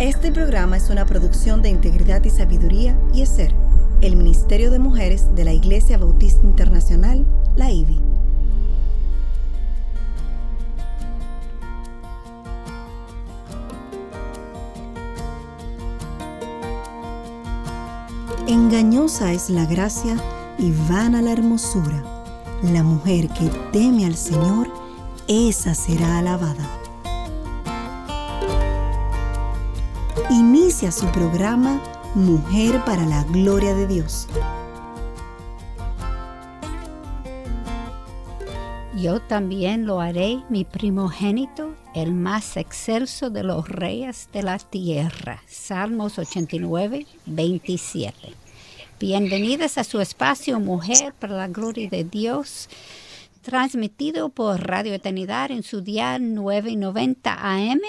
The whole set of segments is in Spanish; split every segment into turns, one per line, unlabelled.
Este programa es una producción de Integridad y Sabiduría y ESER, el Ministerio de Mujeres de la Iglesia Bautista Internacional, la IBI. Engañosa es la gracia y vana la hermosura. La mujer que teme al Señor, esa será alabada. Inicia su programa Mujer para la Gloria de Dios.
Yo también lo haré, mi primogénito, el más excelso de los reyes de la tierra. Salmos 89, 27. Bienvenidas a su espacio Mujer para la Gloria de Dios, transmitido por Radio Eternidad en su día 990 AM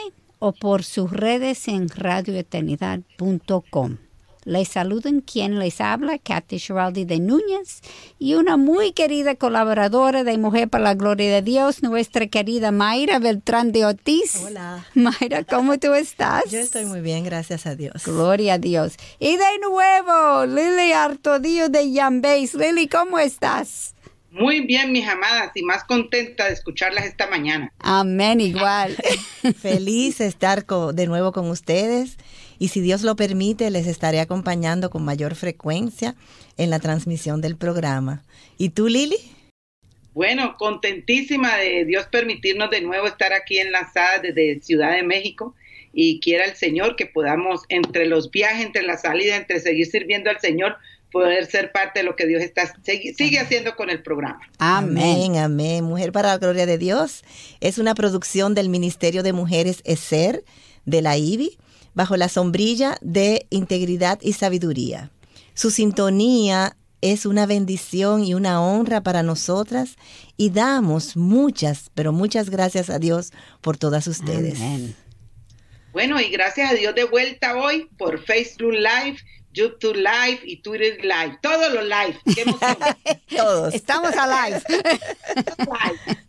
o por sus redes en radioeternidad.com. Les saluden quien les habla, Kathy Giraldi de Núñez, y una muy querida colaboradora de Mujer para la Gloria de Dios, nuestra querida Mayra Beltrán de Ortiz.
Hola.
Mayra, ¿cómo tú estás?
Yo estoy muy bien, gracias a Dios.
Gloria a Dios. Y de nuevo, Lili Artodillo de Yambéis. Lili, ¿cómo estás?
Muy bien, mis amadas, y más contenta de escucharlas esta mañana.
Amén, igual.
Feliz estar de nuevo con ustedes y si Dios lo permite, les estaré acompañando con mayor frecuencia en la transmisión del programa. ¿Y tú, Lili?
Bueno, contentísima de Dios permitirnos de nuevo estar aquí enlazada desde Ciudad de México y quiera el Señor que podamos entre los viajes, entre la salida, entre seguir sirviendo al Señor, poder ser parte de lo que Dios está sigue, haciendo con el programa.
Amén, amén. Mujer para la gloria de Dios es una producción del Ministerio de Mujeres ESER de la IBI bajo la sombrilla de integridad y sabiduría. Su sintonía es una bendición y una honra para nosotras y damos muchas, pero muchas gracias a Dios por todas ustedes.
Bueno, y gracias a Dios de vuelta hoy por Facebook Live, YouTube Live y Twitter Live. Todos los live. ¡Qué emoción!
Todos. Estamos a live.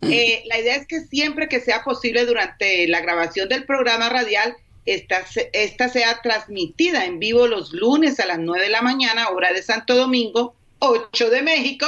Eh, la idea es que siempre que sea posible durante la grabación del programa radial, esta, esta sea transmitida en vivo los lunes a las 9 de la mañana, hora de Santo Domingo, 8 de México,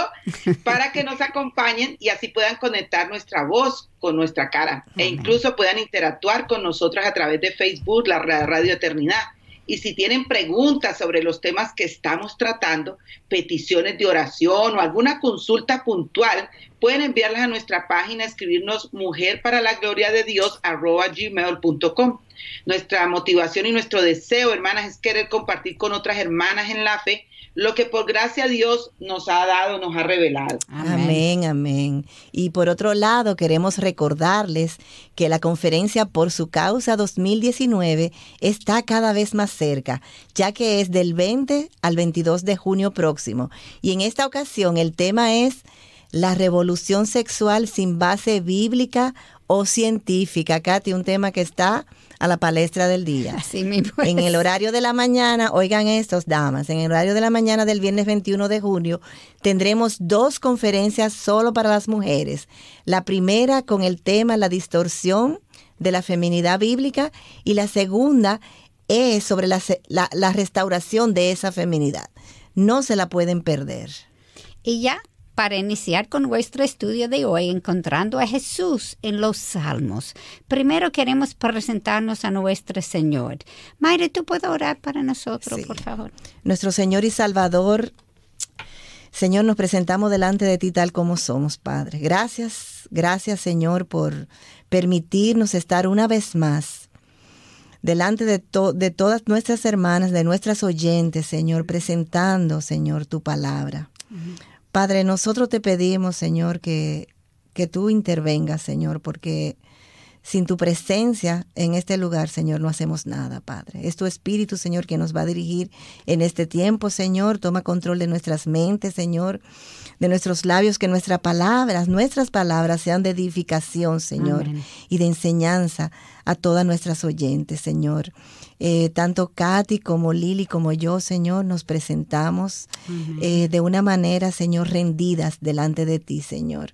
para que nos acompañen y así puedan conectar nuestra voz con nuestra cara e incluso puedan interactuar con nosotros a través de Facebook, la Radio Eternidad. Y si tienen preguntas sobre los temas que estamos tratando, peticiones de oración o alguna consulta puntual, pueden enviarlas a nuestra página, escribirnos mujer para la gloria de Dios gmail.com. Nuestra motivación y nuestro deseo, hermanas, es querer compartir con otras hermanas en la fe lo que por gracia a Dios nos ha dado, nos ha revelado.
Amén, amén. Y por otro lado, queremos recordarles que la conferencia Por su causa 2019 está cada vez más cerca, ya que es del 20 al 22 de junio próximo. Y en esta ocasión el tema es la revolución sexual sin base bíblica o científica. Katy, un tema que está a la palestra del día.
Así mismo
En el horario de la mañana, oigan estos, damas, en el horario de la mañana del viernes 21 de junio tendremos dos conferencias solo para las mujeres. La primera con el tema la distorsión de la feminidad bíblica y la segunda es sobre la, la, la restauración de esa feminidad. No se la pueden perder.
Y ya para iniciar con nuestro estudio de hoy, encontrando a Jesús en los Salmos, primero queremos presentarnos a nuestro Señor. Mayre, ¿tú puedes orar para nosotros, por favor?
Nuestro Señor y Salvador, Señor, nos presentamos delante de ti tal como somos, Padre. Gracias, gracias, Señor, por permitirnos estar una vez más delante de, de todas nuestras hermanas, de nuestras oyentes, Señor, presentando, Señor, tu palabra. Padre, nosotros te pedimos, Señor, que, que tú intervengas, Señor, porque sin tu presencia en este lugar, Señor, no hacemos nada, Padre. Es tu Espíritu, Señor, que nos va a dirigir en este tiempo, Señor. Toma control de nuestras mentes, Señor, de nuestros labios, que nuestras palabras, nuestras palabras sean de edificación, Señor, y de enseñanza a todas nuestras oyentes, Señor. Eh, tanto Katy como Lili como yo, Señor, nos presentamos eh, de una manera, Señor, rendidas delante de ti, Señor.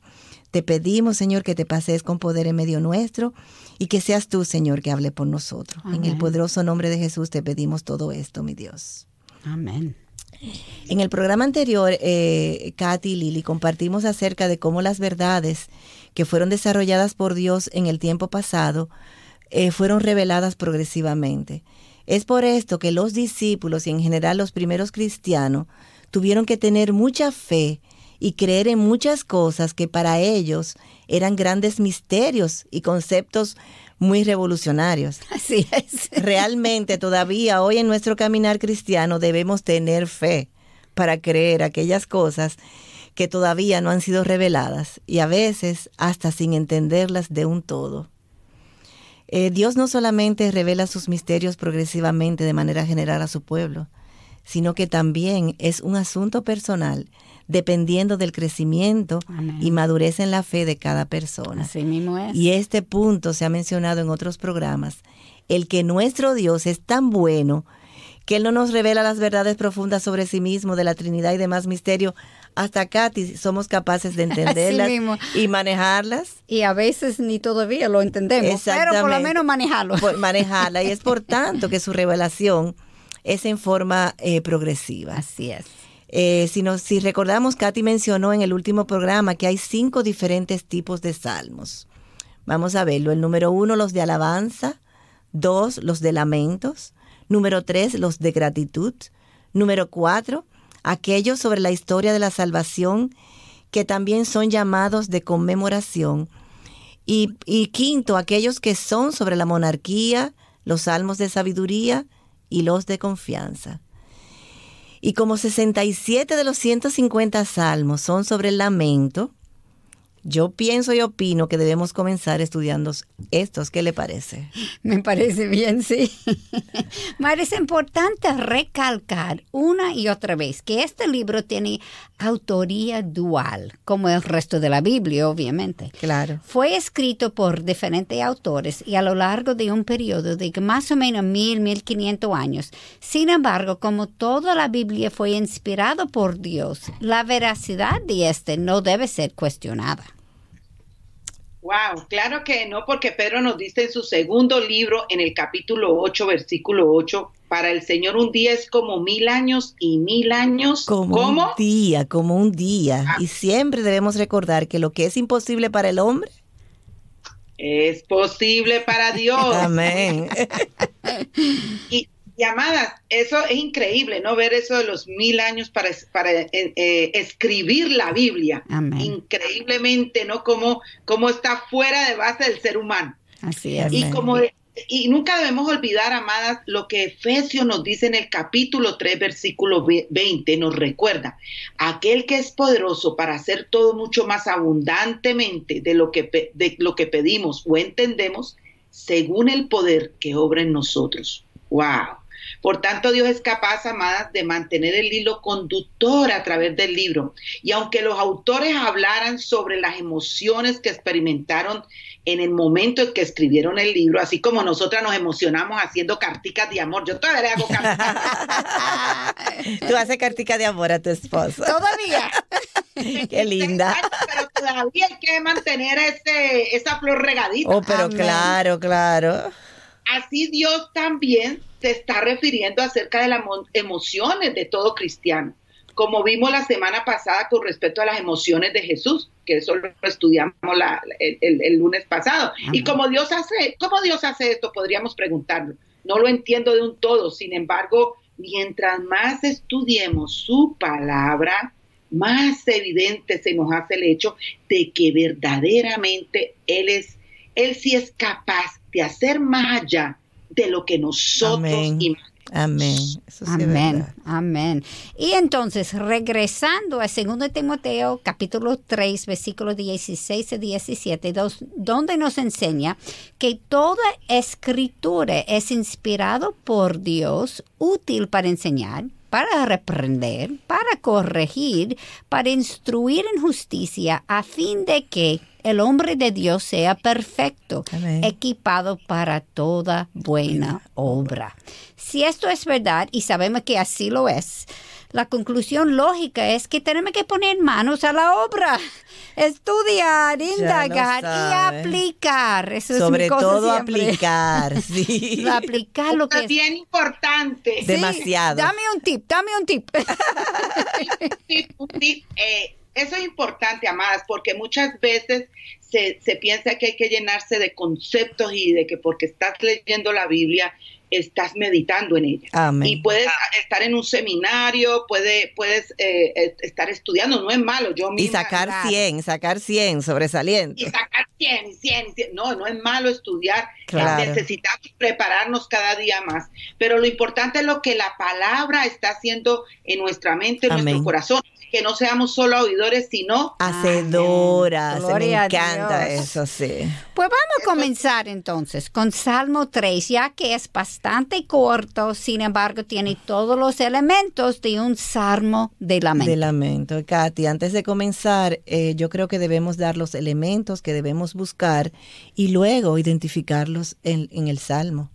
Te pedimos, Señor, que te pases con poder en medio nuestro y que seas tú, Señor, que hable por nosotros. En el poderoso nombre de Jesús te pedimos todo esto, mi Dios.
Amén.
En el programa anterior, eh, Katy y Lili compartimos acerca de cómo las verdades que fueron desarrolladas por Dios en el tiempo pasado eh, fueron reveladas progresivamente. Es por esto que los discípulos y en general los primeros cristianos tuvieron que tener mucha fe y creer en muchas cosas que para ellos eran grandes misterios y conceptos muy revolucionarios.
Así es.
Realmente todavía hoy en nuestro caminar cristiano debemos tener fe para creer aquellas cosas que todavía no han sido reveladas y a veces hasta sin entenderlas de un todo. Eh, Dios no solamente revela sus misterios progresivamente de manera general a su pueblo, sino que también es un asunto personal dependiendo del crecimiento y madurez en la fe de cada persona.
Así mismo es.
Y este punto se ha mencionado en otros programas, el que nuestro Dios es tan bueno que Él no nos revela las verdades profundas sobre sí mismo, de la Trinidad y demás misterios, hasta acá somos capaces de entenderlas y manejarlas.
Y a veces ni todavía lo entendemos, pero por lo menos manejarlo.
manejarla. Y es por tanto que su revelación es en forma eh, progresiva.
Así es.
Eh, si, recordamos, Katy mencionó en el último programa que hay cinco diferentes tipos de salmos. Vamos a verlo. El número uno, los de alabanza. Dos, los de lamentos. Número tres, los de gratitud. Número cuatro, aquellos sobre la historia de la salvación, que también son llamados de conmemoración. Y quinto, aquellos que son sobre la monarquía, los salmos de sabiduría y los de confianza. Y como 67 de los 150 salmos son sobre el lamento, yo pienso y opino que debemos comenzar estudiando estos. ¿Qué le parece?
Me parece bien, sí. Mar, es importante recalcar una y otra vez que este libro tiene autoría dual, como el resto de la Biblia, obviamente.
Claro.
Fue escrito por diferentes autores y a lo largo de un periodo de más o menos mil, mil quinientos años. Sin embargo, como toda la Biblia fue inspirada por Dios, la veracidad de este no debe ser cuestionada.
Wow, claro que no, porque Pedro nos dice en su segundo libro, en el capítulo 8, versículo 8, para el Señor un día es como mil años y mil años
como un día, como un día. Ah. Y siempre debemos recordar que lo que es imposible para el hombre
es posible para Dios.
Amén.
y llamadas, eso es increíble, ¿no? Ver eso de los mil años para, para eh, eh, escribir la Biblia. Increíblemente, ¿no? Como, como está fuera de base del ser humano.
Así es.
Y como y nunca debemos olvidar, amadas, lo que Efesios nos dice en el capítulo 3, versículo 20, nos recuerda, aquel que es poderoso para hacer todo mucho más abundantemente de lo que, de lo que pedimos o entendemos, según el poder que obra en nosotros. ¡Wow! Por tanto, Dios es capaz, amadas, de mantener el hilo conductor a través del libro. Y aunque los autores hablaran sobre las emociones que experimentaron en el momento en que escribieron el libro, así como nosotras nos emocionamos haciendo carticas de amor, yo todavía le hago carticas.
Tú haces carticas de amor a tu esposo.
Todavía.
Qué linda.
Pero todavía hay que mantener ese, esa flor regadita.
Oh, pero claro, claro.
Así Dios también se está refiriendo acerca de las emociones de todo cristiano, como vimos la semana pasada con respecto a las emociones de Jesús, que eso lo estudiamos el, lunes pasado. Y como Dios hace, ¿cómo Dios hace esto? Podríamos preguntarlo. No lo entiendo de un todo, sin embargo, mientras más estudiemos su palabra, más evidente se nos hace el hecho de que verdaderamente Él es, Él sí es capaz de hacer más allá de lo que nosotros
Amén. Amén.
amén. Amén. Y entonces, regresando a 2 Timoteo capítulo 3, versículos 16 y 17, donde nos enseña que toda escritura es inspirado por Dios, útil para enseñar, para reprender, para corregir, para instruir en justicia, a fin de que el hombre de Dios sea perfecto, equipado para toda buena obra. Si esto es verdad, y sabemos que así lo es, la conclusión lógica es que tenemos que poner manos a la obra, estudiar, indagar y aplicar. Eso
Sobre
es mi cosa
todo
siempre.
aplicar, sí.
aplicar lo que
Es bien importante.
Sí,
Demasiado.
Dame un tip, dame un tip.
un tip, un tip, eh, eso es importante, amadas, porque muchas veces se, se piensa que hay que llenarse de conceptos y de que porque estás leyendo la Biblia estás meditando en ella.
Amén.
Y puedes estar en un seminario, puede, puedes eh, estar estudiando, no es malo. Yo
Y
misma-
sacar
claro.
100, sacar 100 sobresaliente.
y sacar 100 y 100 y 100. No, no es malo estudiar.
Claro.
Necesitamos prepararnos cada día más. Pero lo importante es lo que la palabra está haciendo en nuestra mente, en
Amén.
nuestro corazón. Que no seamos solo oidores, sino
Hacedora, se me encanta eso, sí.
Pues vamos a comenzar entonces con Salmo 3, ya que es bastante corto, sin embargo tiene todos los elementos de un salmo de lamento.
De lamento. Katy, antes de comenzar, eh, yo creo que debemos dar los elementos que debemos buscar y luego identificarlos en, en el Salmo.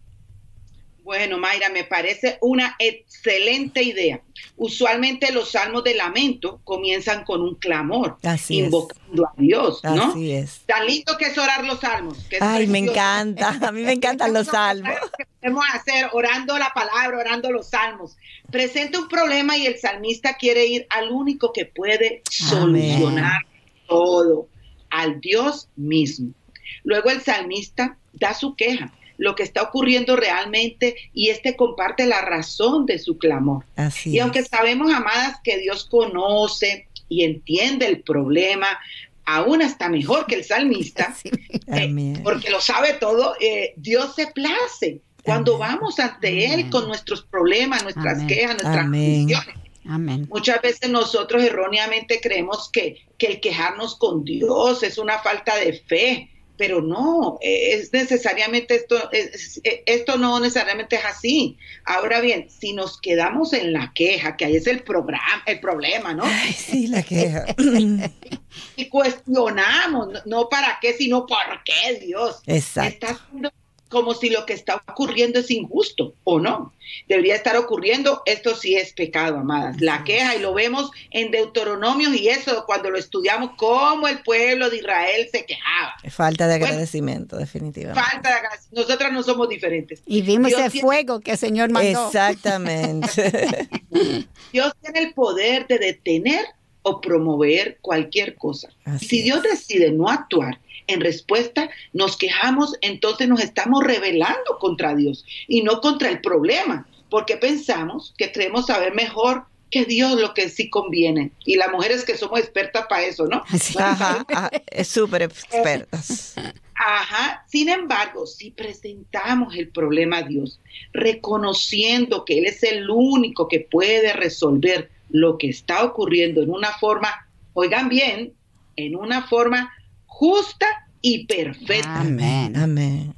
Bueno, Mayra, me parece una excelente idea. Usualmente los salmos de lamento comienzan con un clamor,
Así es.
invocando a Dios, ¿no?
Así es.
Tan lindo que es orar los salmos. que
Ay, me encanta. A mí me encantan los salmos.
podemos hacer orando la palabra, orando los salmos. Presenta un problema y el salmista quiere ir al único que puede solucionar todo, al Dios mismo. Luego el salmista da su queja, lo que está ocurriendo realmente y este comparte la razón de su clamor.
Así
Y aunque
es.
sabemos, amadas, que Dios conoce y entiende el problema, aún está mejor que el salmista,
Sí.
eh, porque lo sabe todo, eh, Dios se place cuando
Amén.
vamos ante
Amén.
Él con nuestros problemas, nuestras
Amén.
quejas, nuestras condiciones.
Amén.
Muchas veces nosotros erróneamente creemos que, que el quejarnos con Dios es una falta de fe, pero no, es necesariamente esto, es- es- esto no necesariamente es así. Ahora bien, si nos quedamos en la queja, que ahí es el programa, el problema, ¿no?
Ay, sí, la queja.
Y cuestionamos, no, no para qué, sino por qué Dios.
Exacto.
Está haciendo como si lo que está ocurriendo es injusto o no. Debería estar ocurriendo, esto sí es pecado, amadas. La queja, y lo vemos en Deuteronomios y eso, cuando lo estudiamos, cómo el pueblo de Israel se quejaba.
Falta de
Bueno,
agradecimiento, definitivamente.
Falta de gracia. Nosotras no somos diferentes.
Y vimos
Dios tiene-
fuego que el Señor mandó.
Exactamente.
Dios tiene el poder de detener o promover cualquier cosa.
Así
si Dios decide no actuar en respuesta, nos quejamos, entonces nos estamos rebelando contra Dios y no contra el problema, porque pensamos que creemos saber mejor que Dios lo que sí conviene. Y las mujeres que somos expertas para eso, ¿no?
Sí.
Ajá, ajá, es súper expertas.
Ajá. Sin embargo, si presentamos el problema a Dios, reconociendo que Él es el único que puede resolver lo que está ocurriendo en una forma, oigan bien, en una forma justa y perfecta.
Amén.
Amén.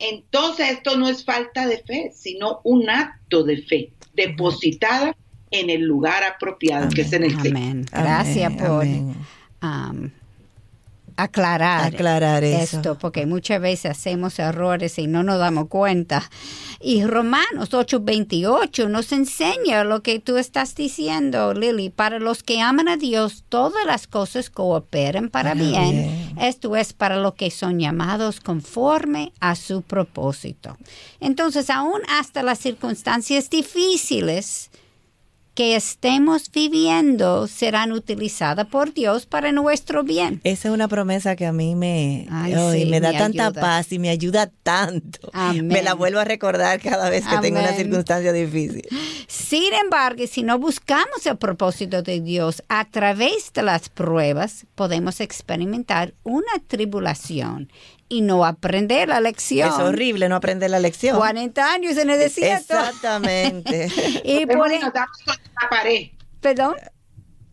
Entonces esto no es falta de fe, sino un acto de fe depositada en el lugar apropiado, que es en el Señor.
Amén. Gracias
Amén,
por
amén.
um, aclarar,
Aclarar eso.
esto, porque muchas veces hacemos errores y no nos damos cuenta. Y Romanos 8:28 nos enseña lo que tú estás diciendo, Lily. Para los que aman a Dios, todas las cosas cooperan para
Para
bien.
bien.
Esto es para los que son llamados conforme a su propósito. Entonces, aún hasta las circunstancias difíciles, que estemos viviendo serán utilizadas por Dios para nuestro bien.
Esa es una promesa que a mí me,
Ay, sí,
me da
me
tanta
ayuda.
paz y me ayuda tanto.
Amén.
Me la vuelvo a recordar cada vez que tengo una circunstancia difícil.
Sin embargo, si no buscamos el propósito de Dios a través de las pruebas, podemos experimentar una tribulación y no aprender la lección.
Es horrible no aprender la lección.
40 años en el desierto.
Exactamente.
y
Volvemos
por
y nos damos con la pared.
perdón.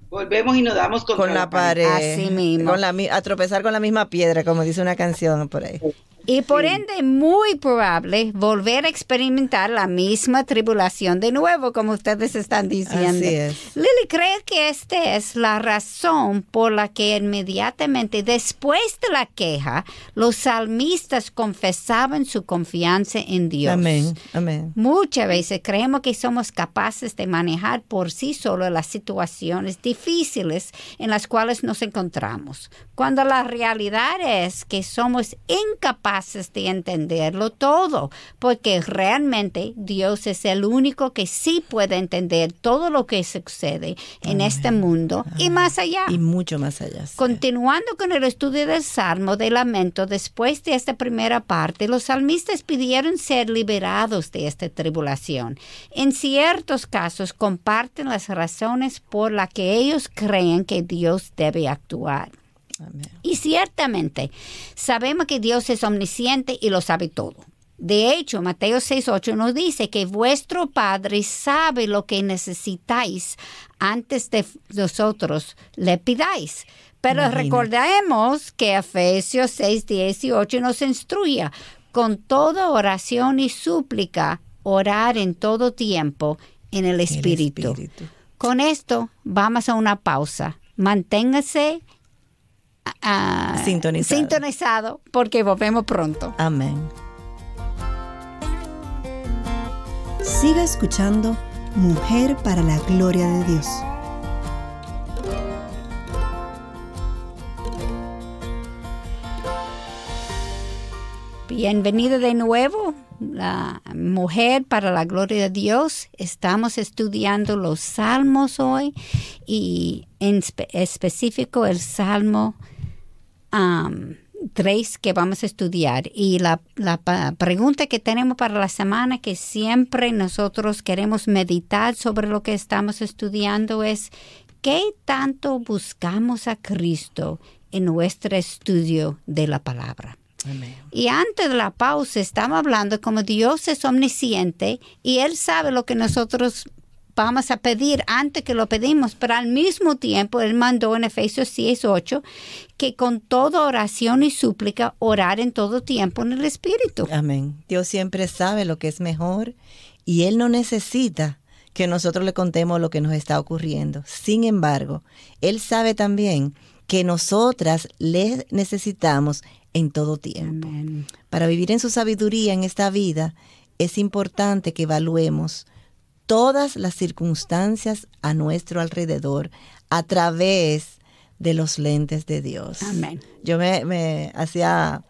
Volvemos y nos damos contra
con la pared.
Así mismo.
Con la, a tropezar con la misma piedra, como dice una canción por ahí.
Y por ende, muy probable volver a experimentar la misma tribulación de nuevo, como ustedes están diciendo.
Así es.
Lily cree que esta es la razón por la que inmediatamente después de la queja, los salmistas confesaban su confianza en Dios.
Amén, amén.
Muchas veces creemos que somos capaces de manejar por sí solo las situaciones difíciles en las cuales nos encontramos, cuando la realidad es que somos incapaces de entenderlo todo, porque realmente Dios es el único que sí puede entender todo lo que sucede en este mundo y más allá.
Y mucho más allá. sí.
Continuando con el estudio del Salmo de Lamento, después de esta primera parte, los salmistas pidieron ser liberados de esta tribulación. En ciertos casos comparten las razones por las que ellos creen que Dios debe actuar.
Amén.
Y ciertamente sabemos que Dios es omnisciente y lo sabe todo. De hecho, Mateo 6.8 nos dice que vuestro Padre sabe lo que necesitáis antes de vosotros le pidáis. Pero recordemos que Efesios 6, 18 nos instruye con toda oración y súplica, orar en todo tiempo en el Espíritu.
Espíritu.
Con esto vamos a una pausa. Manténgase
Sintonizado.
sintonizado porque volvemos pronto.
Amén.
Siga escuchando Mujer para la Gloria de Dios.
Bienvenido de nuevo, la mujer para la gloria de Dios. Estamos estudiando los salmos hoy y en espe- específico el salmo 3 que vamos a estudiar. Y la, la pregunta que tenemos para la semana que siempre nosotros queremos meditar sobre lo que estamos estudiando es ¿qué tanto buscamos a Cristo en nuestro estudio de la palabra?
Amén.
Y antes de la pausa estamos hablando como Dios es omnisciente y Él sabe lo que nosotros vamos a pedir antes que lo pedimos, pero al mismo tiempo Él mandó en Efesios 6, 8 que con toda oración y súplica orar en todo tiempo en el Espíritu.
Amén. Dios siempre sabe lo que es mejor y Él no necesita que nosotros le contemos lo que nos está ocurriendo. Sin embargo, Él sabe también que nosotras le necesitamos en todo tiempo.
Amén.
Para vivir en su sabiduría en esta vida, es importante que evaluemos todas las circunstancias a nuestro alrededor a través de los lentes de Dios.
Amén.
Yo me, me hacía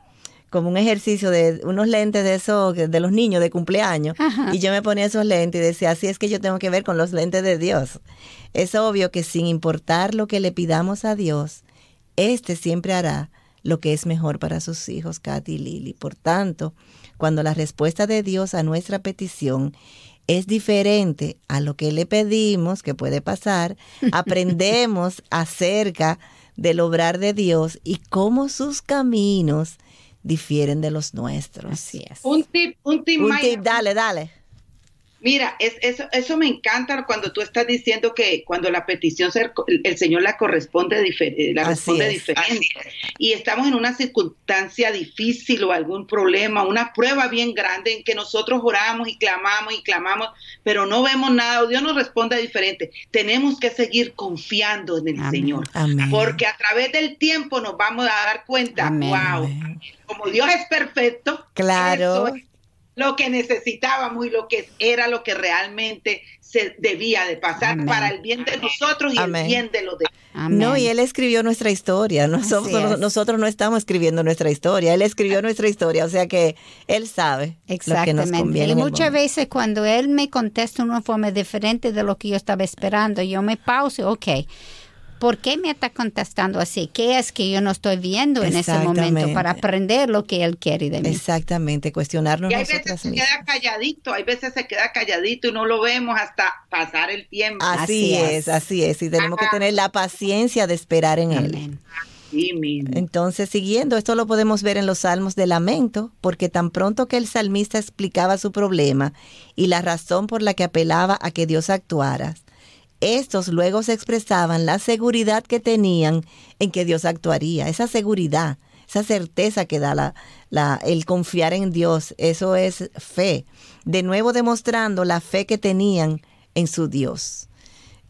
como un ejercicio de unos lentes de esos de los niños de cumpleaños
Ajá.
y yo me ponía esos lentes y decía, así es que yo tengo que ver con los lentes de Dios. Es obvio que sin importar lo que le pidamos a Dios, este siempre hará lo que es mejor para sus hijos, Katy y Lily. Por tanto, cuando la respuesta de Dios a nuestra petición es diferente a lo que le pedimos, que puede pasar, aprendemos acerca del obrar de Dios y cómo sus caminos difieren de los nuestros.
Así es.
Un tip, un tip,
Un tip, dale, dale.
Mira, es, eso, eso me encanta cuando tú estás diciendo que cuando la petición se- el, el Señor la corresponde difer- eh, la
Así
responde
es.
diferente y estamos en una circunstancia difícil o algún problema, una prueba bien grande en que nosotros oramos y clamamos y clamamos, pero no vemos nada o Dios nos responde diferente. Tenemos que seguir confiando en el
Amén.
Señor,
Amén.
porque a través del tiempo nos vamos a dar cuenta,
Amén.
wow,
Amén.
como Dios es perfecto,
Claro.
eso es lo que necesitábamos y lo que era lo que realmente se debía de pasar
Amén.
para el bien de nosotros y
Amén.
el bien de los demás.
Amén.
No, y él escribió nuestra historia. Nosotros,
es.
nosotros no estamos escribiendo nuestra historia. Él escribió nuestra historia. O sea que él sabe lo que nos
Exactamente.
conviene.
Y muchas veces cuando él me contesta de una forma diferente de lo que yo estaba esperando, yo me pauso, ok, ¿por qué me está contestando así? ¿Qué es que yo no estoy viendo en ese momento para aprender lo que él quiere de mí?
Exactamente, cuestionarnos
Y hay veces se queda calladito, hay veces se queda calladito y no lo vemos hasta pasar el tiempo.
Así,
Así
es,
es.
así es. Y tenemos que tener la paciencia de esperar en él.
Amén.
Sí, mismo.
Entonces, siguiendo, esto lo podemos ver en los salmos de lamento, porque tan pronto que el salmista explicaba su problema y la razón por la que apelaba a que Dios actuara, estos luego se expresaban la seguridad que tenían en que Dios actuaría, esa seguridad. esa certeza que da la, el confiar en Dios. Eso es fe. De nuevo demostrando la fe que tenían en su Dios.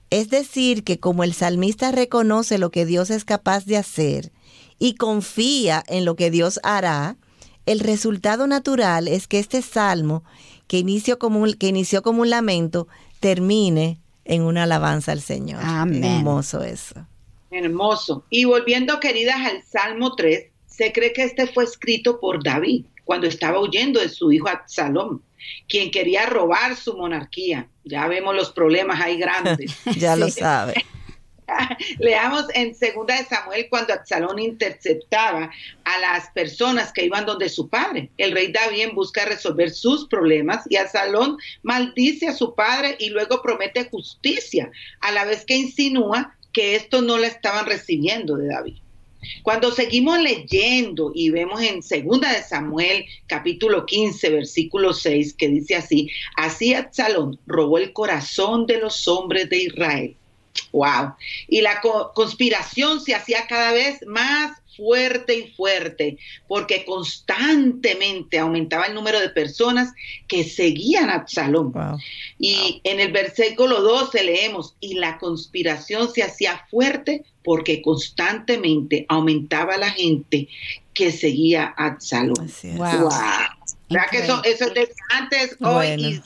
Es decir, que como el salmista reconoce lo que Dios es capaz de hacer y confía en lo que Dios hará, el resultado natural es que este salmo, que inició como un, que inició como un lamento, termine en una alabanza al Señor.
Amén.
Hermoso eso.
Hermoso. Y volviendo, queridas, al Salmo 3, se cree que este fue escrito por David cuando estaba huyendo de su hijo Absalom, quien quería robar su monarquía. Ya vemos los problemas ahí grandes.
ya lo sabe.
Leamos en segunda de Samuel cuando Absalón interceptaba a las personas que iban donde su padre. El rey David busca resolver sus problemas y Absalón maldice a su padre y luego promete justicia, a la vez que insinúa que esto no la estaban recibiendo de David. Cuando seguimos leyendo y vemos en segunda de Samuel capítulo 15 versículo 6 que dice así, así Absalón robó el corazón de los hombres de Israel Wow. Y la conspiración se hacía cada vez más fuerte y fuerte, porque constantemente aumentaba el número de personas que seguían a Absalón. Y en el versículo 12 leemos, y la conspiración se hacía fuerte porque constantemente aumentaba la gente que seguía a Absalón. Wow. ¿Verdad que eso, es de antes, hoy y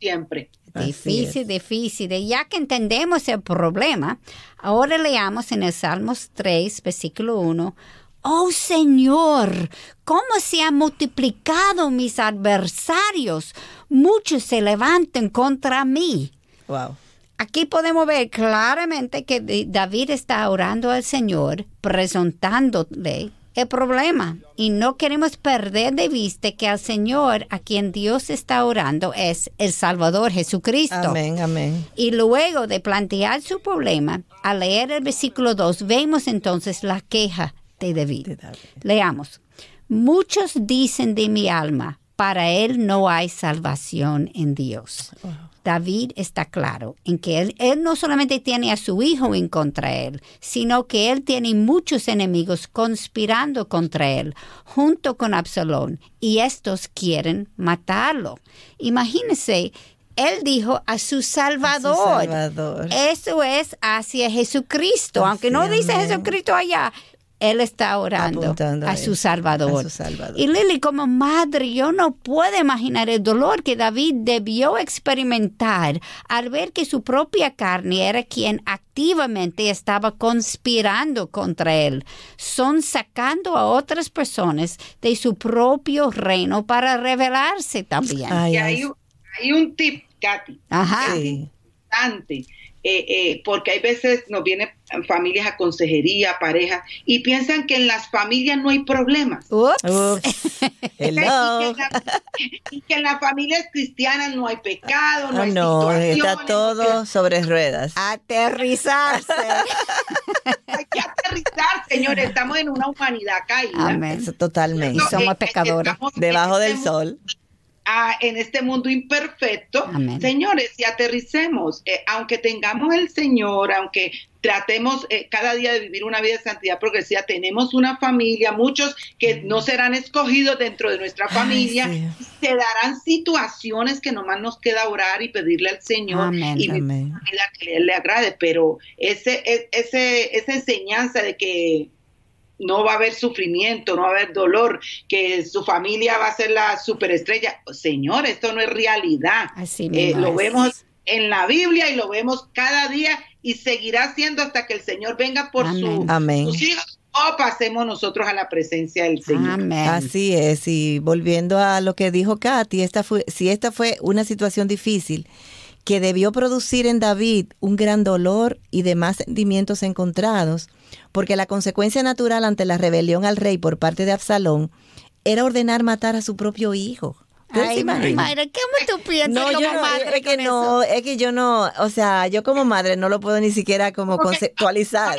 siempre?
Difícil, difícil. Y ya que entendemos el problema, ahora leamos en el Salmos 3, versículo 1. Oh Señor, cómo se han multiplicado mis adversarios. Muchos se levantan contra mí.
Wow.
Aquí podemos ver claramente que David está orando al Señor, presentándole el problema. Y no queremos perder de vista que al Señor a quien Dios está orando es el Salvador Jesucristo.
Amén, amén.
Y luego de plantear su problema, al leer el versículo 2, vemos entonces la queja de David. Leamos. Muchos dicen de mi alma, para él no hay salvación en Dios. David está claro en que él, él, no solamente tiene a su hijo en contra él, sino que él tiene muchos enemigos conspirando contra él, junto con Absalón, y estos quieren matarlo. Imagínense, él dijo a su Salvador.
Salvador.
Eso es hacia Jesucristo, aunque no dice Jesucristo allá, él está orando a, su Salvador. Y Lili, como madre, yo no puedo imaginar el dolor que David debió experimentar al ver que su propia carne era quien activamente estaba conspirando contra él. Son sacando a otras personas de su propio reino para rebelarse también.
y hay, un tip, Katy.
Ajá.
Eh, eh, porque hay veces nos vienen familias a consejería, pareja, y piensan que en las familias no hay problemas. Y, que en las familias cristianas no hay pecado, no, ah, hay no
está todo sobre ruedas.
Aterrizarse.
hay que aterrizar, señores. Estamos en una humanidad caída.
Amén. Totalmente.
Somos pecadores.
Debajo del este
en este mundo imperfecto, señores, y aterricemos, eh, aunque tengamos el Señor, aunque tratemos eh, cada día de vivir una vida de santidad progresiva, tenemos una familia, muchos que no serán escogidos dentro de nuestra familia, se darán situaciones que nomás nos queda orar y pedirle al Señor y que Él le agrade, pero ese, e, ese, esa enseñanza de que no va a haber sufrimiento, no va a haber dolor, que su familia va a ser la superestrella. Señor, esto no es realidad.
Así eh,
lo vemos en la Biblia y lo vemos cada día y seguirá siendo hasta que el Señor venga por Su, sus hijos o pasemos nosotros a la presencia del Señor.
Así es, y volviendo a lo que dijo Katy, esta fue, si esta fue una situación difícil, que debió producir en David un gran dolor y demás sentimientos encontrados, porque la consecuencia natural ante la rebelión al rey por parte de Absalón era ordenar matar a su propio hijo.
Ay, madre, ¿cómo tú piensas
no,
como
yo no,
madre
es que no, es que yo no, o sea, yo como madre no lo puedo ni siquiera como conceptualizar.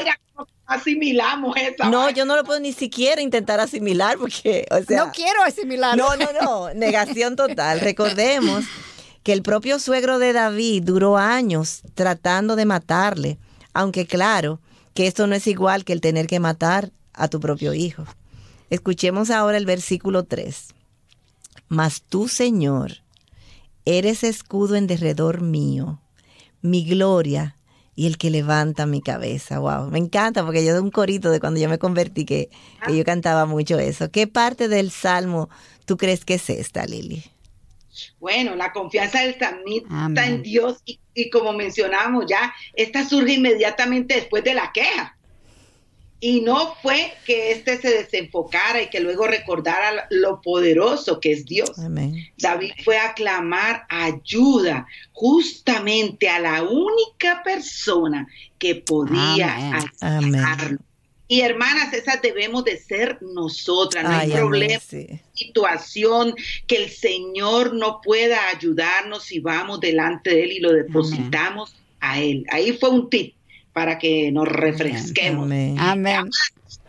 Asimilamos esa.
No, yo no lo puedo ni siquiera intentar asimilar porque, o sea.
No quiero asimilar.
No, no, no, negación total. Recordemos que el propio suegro de David duró años tratando de matarle, aunque claro, que esto no es igual que el tener que matar a tu propio hijo. Escuchemos ahora el versículo 3. Mas tú, Señor, eres escudo en derredor mío, mi gloria y el que levanta mi cabeza. Wow, me encanta porque yo de un corito de cuando yo me convertí que, que yo cantaba mucho eso. ¿Qué parte del salmo tú crees que es esta, Lili?
Bueno, la confianza del salmista en Dios y, y como mencionábamos ya, esta surge inmediatamente después de la queja. Y no fue que éste se desenfocara y que luego recordara lo poderoso que es Dios. David fue a clamar ayuda justamente a la única persona que podía ayudarlo. Y hermanas, esas debemos de ser nosotras. No hay problema, situación que el Señor no pueda ayudarnos si vamos delante de Él y lo depositamos a Él. Ahí fue un tip para que nos refresquemos. Amén.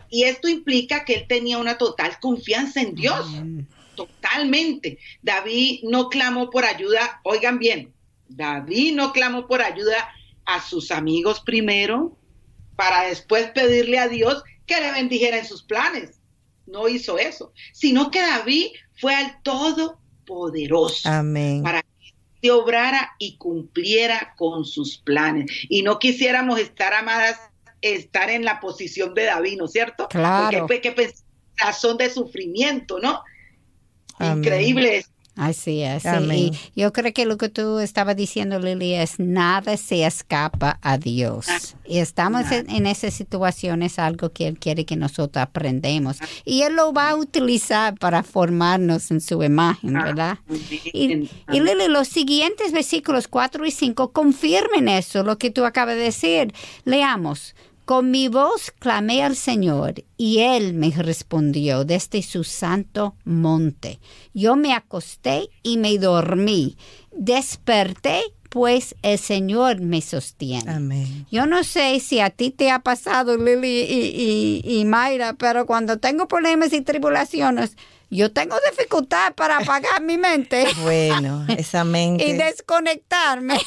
Y esto implica que él tenía una total confianza en Dios. Totalmente. David no clamó por ayuda, oigan bien, David no clamó por ayuda a sus amigos primero, para después pedirle a Dios que le bendijera en sus planes. No hizo eso, sino que David fue al Todopoderoso. Amén. Para obrara y cumpliera con sus planes. Y no quisiéramos estar amadas, estar en la posición de David, ¿no es cierto? Claro. Porque fue que razón de sufrimiento, ¿no? Increíble
Así es. Y yo creo que lo que tú estabas diciendo, Lili, es nada se escapa a Dios. Ah, y estamos en, esa situación, es algo que Él quiere que nosotros aprendemos. Y Él lo va a utilizar para formarnos en su imagen, ah, ¿verdad? Y, y Lili, los siguientes versículos 4 y 5 confirmen eso, lo que tú acabas de decir. Leamos. Con mi voz clamé al Señor y Él me respondió desde su santo monte. Yo me acosté y me dormí. Desperté pues el Señor me sostiene. Amén. Yo no sé si a ti te ha pasado, Lili y, y, Mayra, pero cuando tengo problemas y tribulaciones, yo tengo dificultad para apagar mi mente.
Bueno, esa mente.
y desconectarme.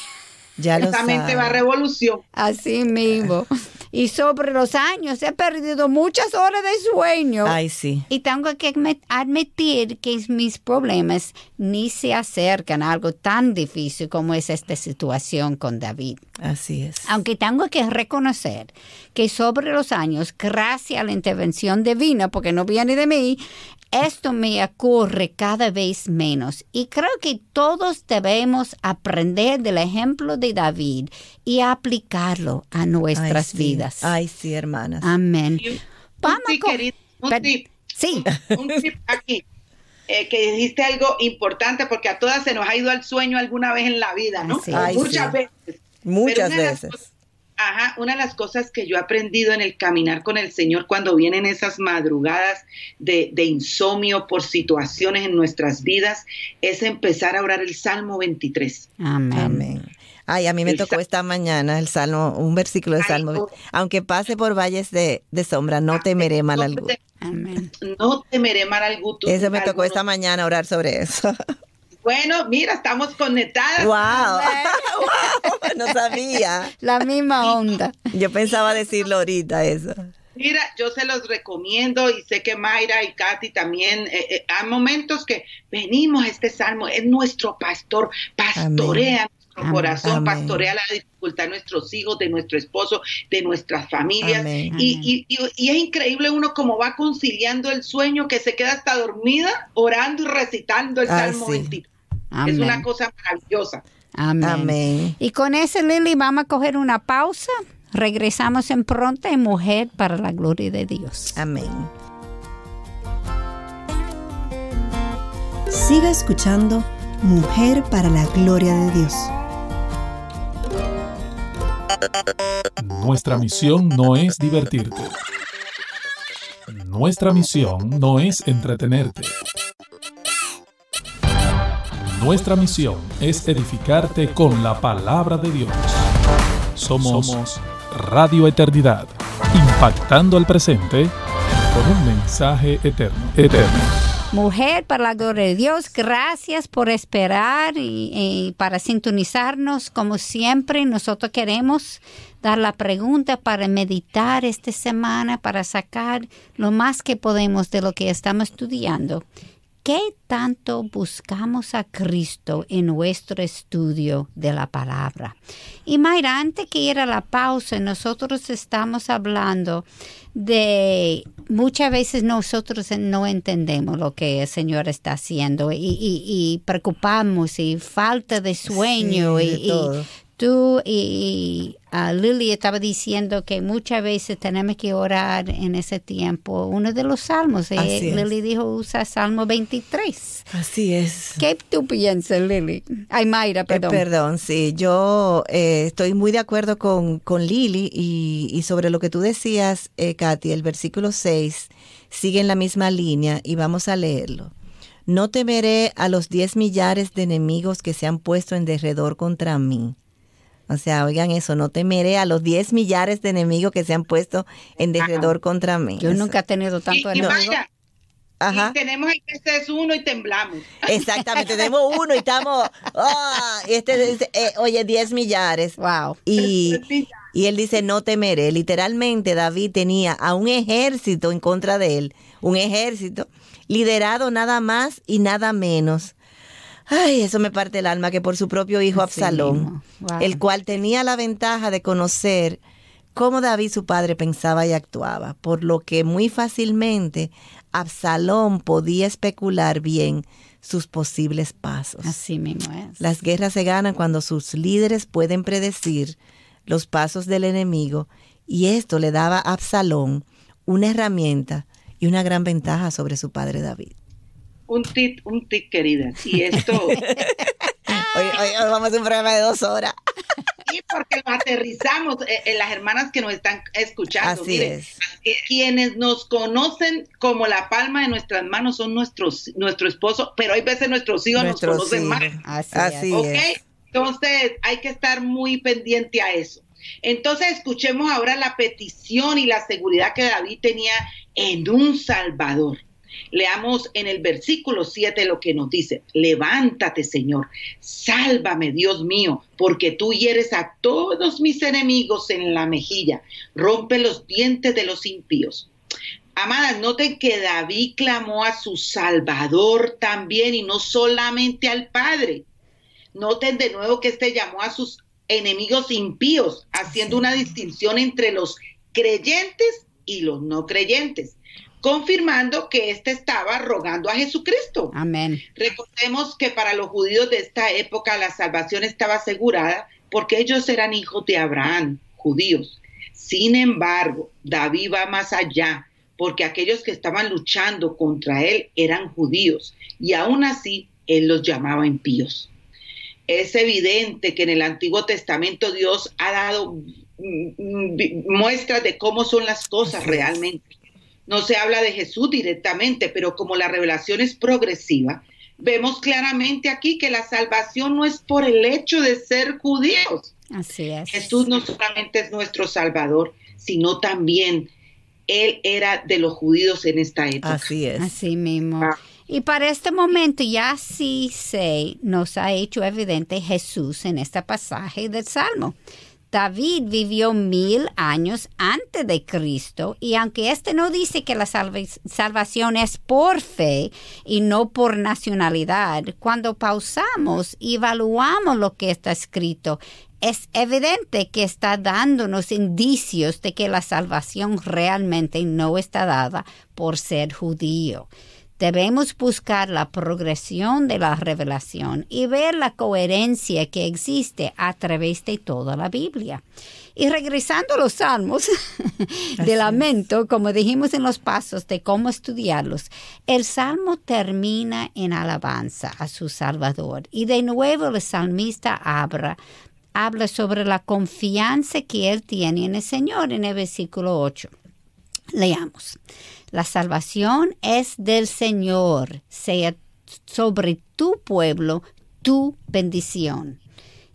Ya lo mente va a revolución.
Así mismo. Y sobre los años he perdido muchas horas de sueño.
Ay, sí.
Y tengo que admitir que mis problemas ni se acercan a algo tan difícil como es esta situación con David.
Así es.
Aunque tengo que reconocer que sobre los años, gracias a la intervención divina, porque no viene de mí, esto me ocurre cada vez menos y creo que todos debemos aprender del ejemplo de David y aplicarlo a nuestras vidas.
Ay, sí, hermanas.
Amén.
Vamos un, tip, Sí. Un tip aquí. Eh, que dijiste algo importante porque a todas se nos ha ido al sueño alguna vez en la vida, ¿no? Muchas veces.
Muchas veces.
Ajá, una de las cosas que yo he aprendido en el caminar con el Señor cuando vienen esas madrugadas de, insomnio por situaciones en nuestras vidas es empezar a orar el Salmo 23.
Amén. Ay, a mí me tocó esta mañana el Salmo, un versículo de Salmo. Aunque pase por valles de, sombra, no temeré mal alguno.
Amén. No temeré mal alguno.
Eso me tocó esta mañana orar sobre eso.
Bueno, mira, estamos conectadas.
Wow. no sabía.
La misma onda.
Yo pensaba decirlo ahorita eso.
Mira, yo se los recomiendo y sé que Mayra y Katy también, eh, eh, hay momentos que venimos a este salmo, es nuestro pastor, pastorea nuestro corazón, pastorea la dificultad de nuestros hijos, de nuestro esposo, de nuestras familias. Y, y, es increíble uno cómo va conciliando el sueño que se queda hasta dormida orando y recitando el ah, Salmo 23. Es una cosa maravillosa.
Amén. Y con ese, Lili, vamos a coger una pausa. Regresamos en pronto en Mujer para la Gloria de Dios.
Amén.
Siga escuchando Mujer para la Gloria de Dios.
Nuestra misión no es divertirte. Nuestra misión no es entretenerte. Nuestra misión es edificarte con la palabra de Dios. Somos, Radio Eternidad, impactando al presente con un mensaje eterno. Eterno.
Mujer, para la gloria de Dios, gracias por esperar y, y para sintonizarnos. Como siempre, nosotros queremos dar la pregunta para meditar esta semana, para sacar lo más que podemos de lo que estamos estudiando. ¿Qué tanto buscamos a Cristo en nuestro estudio de la palabra? Y Mayra, antes que ir a la pausa, nosotros estamos hablando de muchas veces nosotros no entendemos lo que el Señor está haciendo y, y, y preocupamos y falta de sueño
Sí,
y,
de
y
todo.
Tú y a Lily estaba diciendo que muchas veces tenemos que orar en ese tiempo. Uno de los salmos, eh. Lily dijo usa Salmo 23.
Así es.
¿Qué tú piensas, Lily? Ay, Mayra,
Eh,
perdón.
Perdón, sí, yo eh, estoy muy de acuerdo con, con Lili y, y sobre lo que tú decías, eh, Katy, el versículo 6 sigue en la misma línea y vamos a leerlo. No temeré a los diez millares de enemigos que se han puesto en derredor contra mí. O sea, oigan eso, no temeré a los diez millares de enemigos que se han puesto en derredor contra mí.
Yo
Eso-
nunca he tenido
Y,
tanto
y
enemigo.
vaya,
Ajá.
y tenemos el este es uno y temblamos.
Exactamente, tenemos uno y estamos, y este dice, eh, oye, 10 millares.
Wow.
Y, y él dice, no temeré. Literalmente David tenía a un ejército en contra de él, un ejército liderado nada más y nada menos. Ay, eso me parte el alma que por su propio hijo Absalón.
Wow.
el cual tenía la ventaja de conocer cómo David su padre pensaba y actuaba, por lo que muy fácilmente Absalón podía especular bien sus posibles pasos.
Así mismo es.
Las guerras se ganan cuando sus líderes pueden predecir los pasos del enemigo y esto le daba a Absalón una herramienta y una gran ventaja sobre su padre David.
Un tit, un tit, querida. Y esto,
Hoy, hoy- hoy vamos a hacer un programa de dos horas.
y porque lo aterrizamos eh, en las hermanas que nos están escuchando.
Así
Mire,
es.
eh, quienes nos conocen como la palma de nuestras manos son nuestros, nuestro esposo, pero hay veces nuestros hijos
Nuestros
nos conocen
hijos.
más.
Así,
Así
es.
¿Ok?
es.
Entonces hay que estar muy pendiente a eso. Entonces escuchemos ahora la petición y la seguridad que David tenía en un Salvador. Leamos en el versículo 7 lo que nos dice, levántate Señor, sálvame Dios mío, porque tú hieres a todos mis enemigos en la mejilla, rompe los dientes de los impíos. Amadas, noten que David clamó a su Salvador también y no solamente al Padre. Noten de nuevo que este llamó a sus enemigos impíos, haciendo una distinción entre los creyentes y los no creyentes, confirmando que éste estaba rogando a Jesucristo.
Amén.
Recordemos que para los judíos de esta época la salvación estaba asegurada porque ellos eran hijos de Abraham, judíos. Sin embargo, David va más allá porque aquellos que estaban luchando contra él eran judíos y aún así él los llamaba impíos. Es evidente que en el Antiguo Testamento Dios ha dado mm, mm, muestras de cómo son las cosas realmente. No se habla de Jesús directamente, pero como la revelación es progresiva, vemos claramente aquí que la salvación no es por el hecho de ser judíos.
Así es.
Jesús no solamente es nuestro Salvador, sino también Él era de los judíos en esta época.
Así es.
Así mismo.
Ah.
Y para este momento ya sí se nos ha hecho evidente Jesús en este pasaje del Salmo. David vivió mil años antes de Cristo y aunque este no dice que la salva- salvación es por fe y no por nacionalidad, cuando pausamos y evaluamos lo que está escrito, es evidente que está dándonos indicios de que la salvación realmente no está dada por ser judío. Debemos buscar la progresión de la revelación y ver la coherencia que existe a través de toda la Biblia. Y regresando a los salmos de lamento, como dijimos en los pasos de cómo estudiarlos, el salmo termina en alabanza a su Salvador. Y de nuevo el salmista habla, habla sobre la confianza que él tiene en el Señor en el versículo 8. Leamos. La salvación es del Señor, sea sobre tu pueblo tu bendición.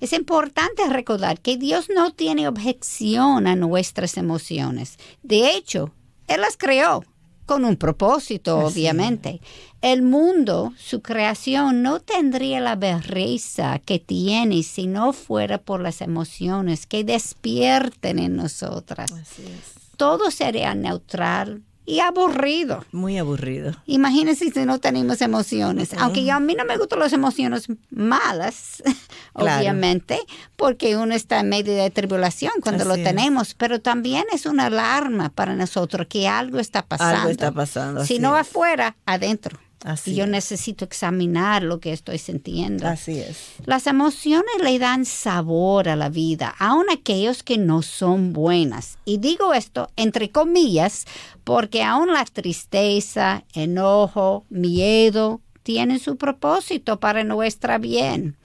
Es importante recordar que Dios no tiene objeción a nuestras emociones. De hecho, Él las creó con un propósito, obviamente. El mundo, su creación, no tendría la belleza que tiene si no fuera por las emociones que despierten en nosotras. Todo sería neutral, y aburrido.
Muy aburrido.
Imagínense si no tenemos emociones. Aunque a mí no me gustan las emociones malas, obviamente, porque uno está en medio de tribulación cuando lo tenemos, pero también es una alarma para nosotros que algo está pasando.
Algo está pasando.
Si no afuera, adentro y yo necesito examinar lo que estoy sintiendo.
Así es.
Las emociones le dan sabor a la vida, aun aquellos que no son buenas. Y digo esto entre comillas, porque aún la tristeza, enojo, miedo, tienen su propósito para nuestra bien.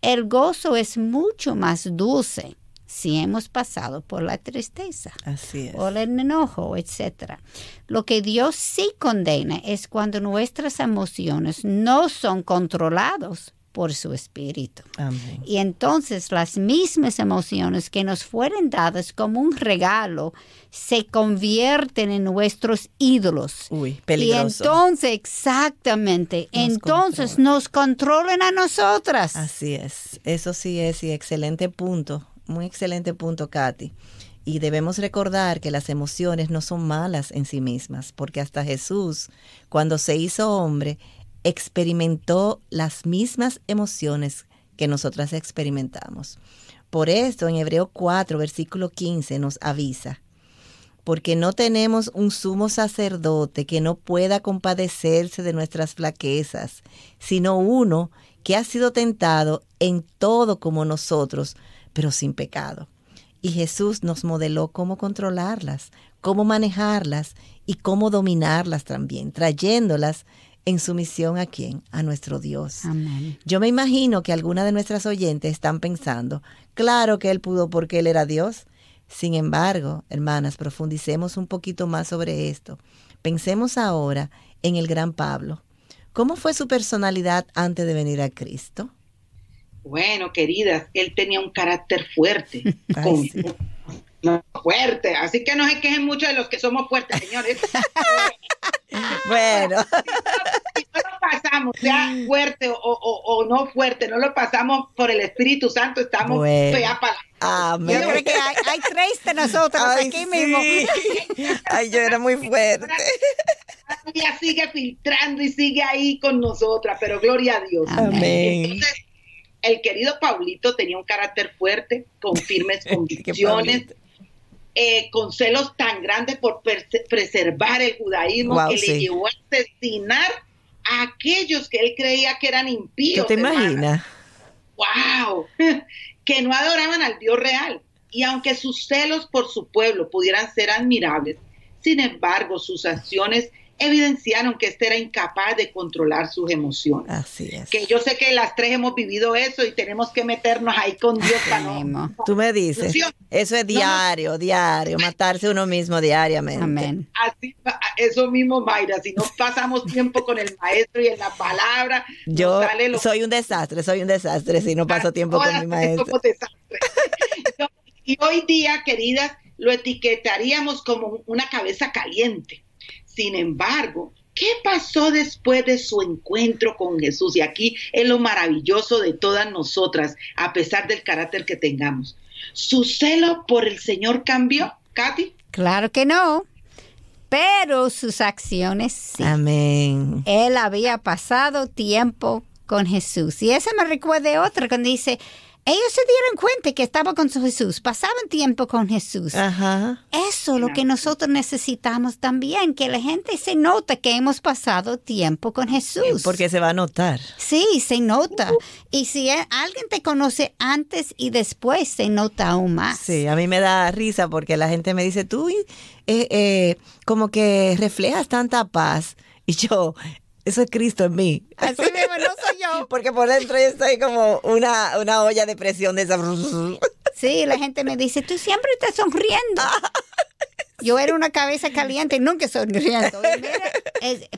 El gozo es mucho más dulce si hemos pasado por la tristeza
Así
o el enojo, etc. Lo que Dios sí condena es cuando nuestras emociones no son controlados por su espíritu. Y entonces las mismas emociones que nos fueron dadas como un regalo se convierten en nuestros ídolos.
Uy, peligroso.
Y entonces, exactamente, entonces nos controlan a nosotras.
Así es, eso sí es y excelente punto muy excelente punto, Katy. Y debemos recordar que las emociones no son malas en sí mismas, porque hasta Jesús, cuando se hizo hombre, experimentó las mismas emociones que nosotras experimentamos. Por esto en Hebreo 4, versículo 15 nos avisa, porque no tenemos un sumo sacerdote que no pueda compadecerse de nuestras flaquezas, sino uno que ha sido tentado en todo como nosotros, pero sin pecado. Y Jesús nos modeló cómo controlarlas, cómo manejarlas y cómo dominarlas también, trayéndolas en sumisión a quién? A nuestro Dios. Yo me imagino que algunas de nuestras oyentes están pensando, claro que Él pudo porque Él era Dios. Sin embargo, hermanas, profundicemos un poquito más sobre esto. Pensemos ahora en el gran Pablo. ¿Cómo fue su personalidad antes de venir a Cristo?
Bueno, queridas, él tenía un carácter fuerte. fuerte. Así que no se quejen mucho de los que somos fuertes, señores.
bueno.
no lo pasamos, sea fuerte o, no fuerte, no lo pasamos por el Espíritu Santo, estamos fea para
Amén. Yo creo que hay, tres de nosotros aquí mismo.
Ay, yo era muy fuerte.
Ella sigue filtrando y sigue ahí con nosotras, pero gloria a Dios.
Amén
el querido Paulito tenía un carácter fuerte, con firmes convicciones, eh, con celos tan grandes por preservar el judaísmo que le llevó a asesinar a aquellos que él creía que eran impíos.
¿Tú te imaginas?
¡Wow! que no adoraban al Dios real. Y aunque sus celos por su pueblo pudieran ser admirables, sin embargo, sus acciones evidenciaron que este era incapaz de controlar sus emociones.
Así es.
Que yo sé que las tres hemos vivido eso y tenemos que meternos ahí con Dios para no.
Tú me dices, eso es diario, diario, matarse uno mismo diariamente.
Amén.
Así, eso mismo, Mayra, si no pasamos tiempo con el maestro y en la palabra,
yo soy un desastre, soy un desastre si no paso tiempo con mi maestro.
y hoy día, queridas, lo etiquetaríamos como una cabeza caliente sin embargo, ¿qué pasó después de su encuentro con Jesús? Y aquí es lo maravilloso de todas nosotras, a pesar del carácter que tengamos. ¿Su celo por el Señor cambió, Katy?
Claro que no. Pero sus acciones sí.
Amén.
Él había pasado tiempo con Jesús. Y eso me recuerda otra cuando dice, ellos se dieron cuenta que estaba con Jesús, pasaban tiempo con Jesús.
Ajá.
Eso es lo que nosotros necesitamos también, que la gente se nota que hemos pasado tiempo con Jesús.
Porque se va a notar.
Sí, se nota. Y si alguien te conoce antes y después, se nota aún más.
Sí, a mí me da risa porque la gente me dice, tú eh, eh, como que reflejas tanta paz. Y yo, eso es Cristo en mí.
Así mismo, no
Porque por dentro yo estoy como una, una olla de presión de esa.
Sí, la gente me dice, tú siempre estás sonriendo. Yo era una cabeza caliente y nunca sonriendo.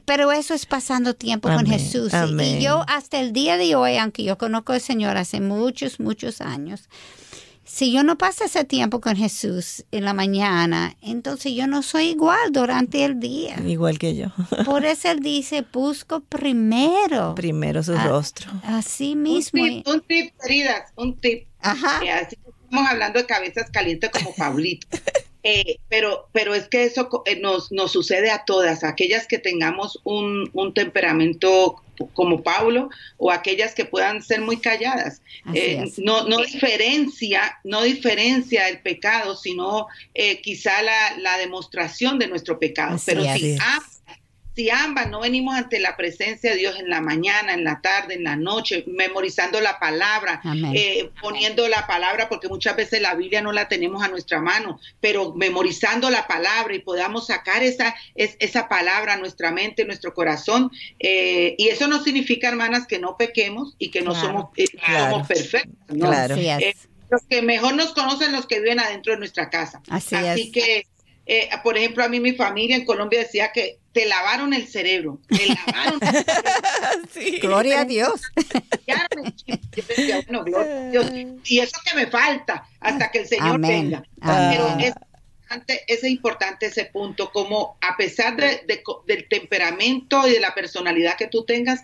pero eso es pasando tiempo con Jesús. Y yo hasta el día de hoy, aunque yo conozco al Señor hace muchos, muchos años, si yo no paso ese tiempo con Jesús en la mañana, entonces yo no soy igual durante el día.
Igual que yo.
Por eso él dice, busco primero.
Primero su rostro.
Así mismo.
Un tip, un tip, queridas, un tip.
Ajá.
Así que estamos hablando de cabezas calientes como Pablito. Eh, pero, pero es que eso eh, nos, nos sucede a todas, aquellas que tengamos un, un temperamento como Pablo o aquellas que puedan ser muy calladas. Eh, no, no diferencia, no diferencia el pecado, sino eh, quizá la, la demostración de nuestro pecado.
Así
pero
es.
si si ambas no venimos ante la presencia de Dios en la mañana, en la tarde, en la noche, memorizando la palabra, eh, poniendo la palabra, porque muchas veces la Biblia no la tenemos a nuestra mano, pero memorizando la palabra y podamos sacar esa, es- esa palabra a nuestra mente, nuestro corazón. eh, y eso no significa, hermanas, que no pequemos y que no
Claro.
somos, eh,
Claro.
somos perfectos. ¿no?
Claro.
Así.
Eh, los que mejor nos conocen los que viven adentro de nuestra casa.
Así es.
que, eh, por ejemplo, a mí mi familia en Colombia decía que te lavaron el cerebro, te lavaron el cerebro,
Gloria a Dios.
cambiaron el chip. Yo decía, bueno, gloria a Dios. Y eso que me falta hasta que el Señor
Amén.
venga. Pero es importante, es importante ese punto, como a pesar de- de co- del temperamento y de la personalidad que tú tengas,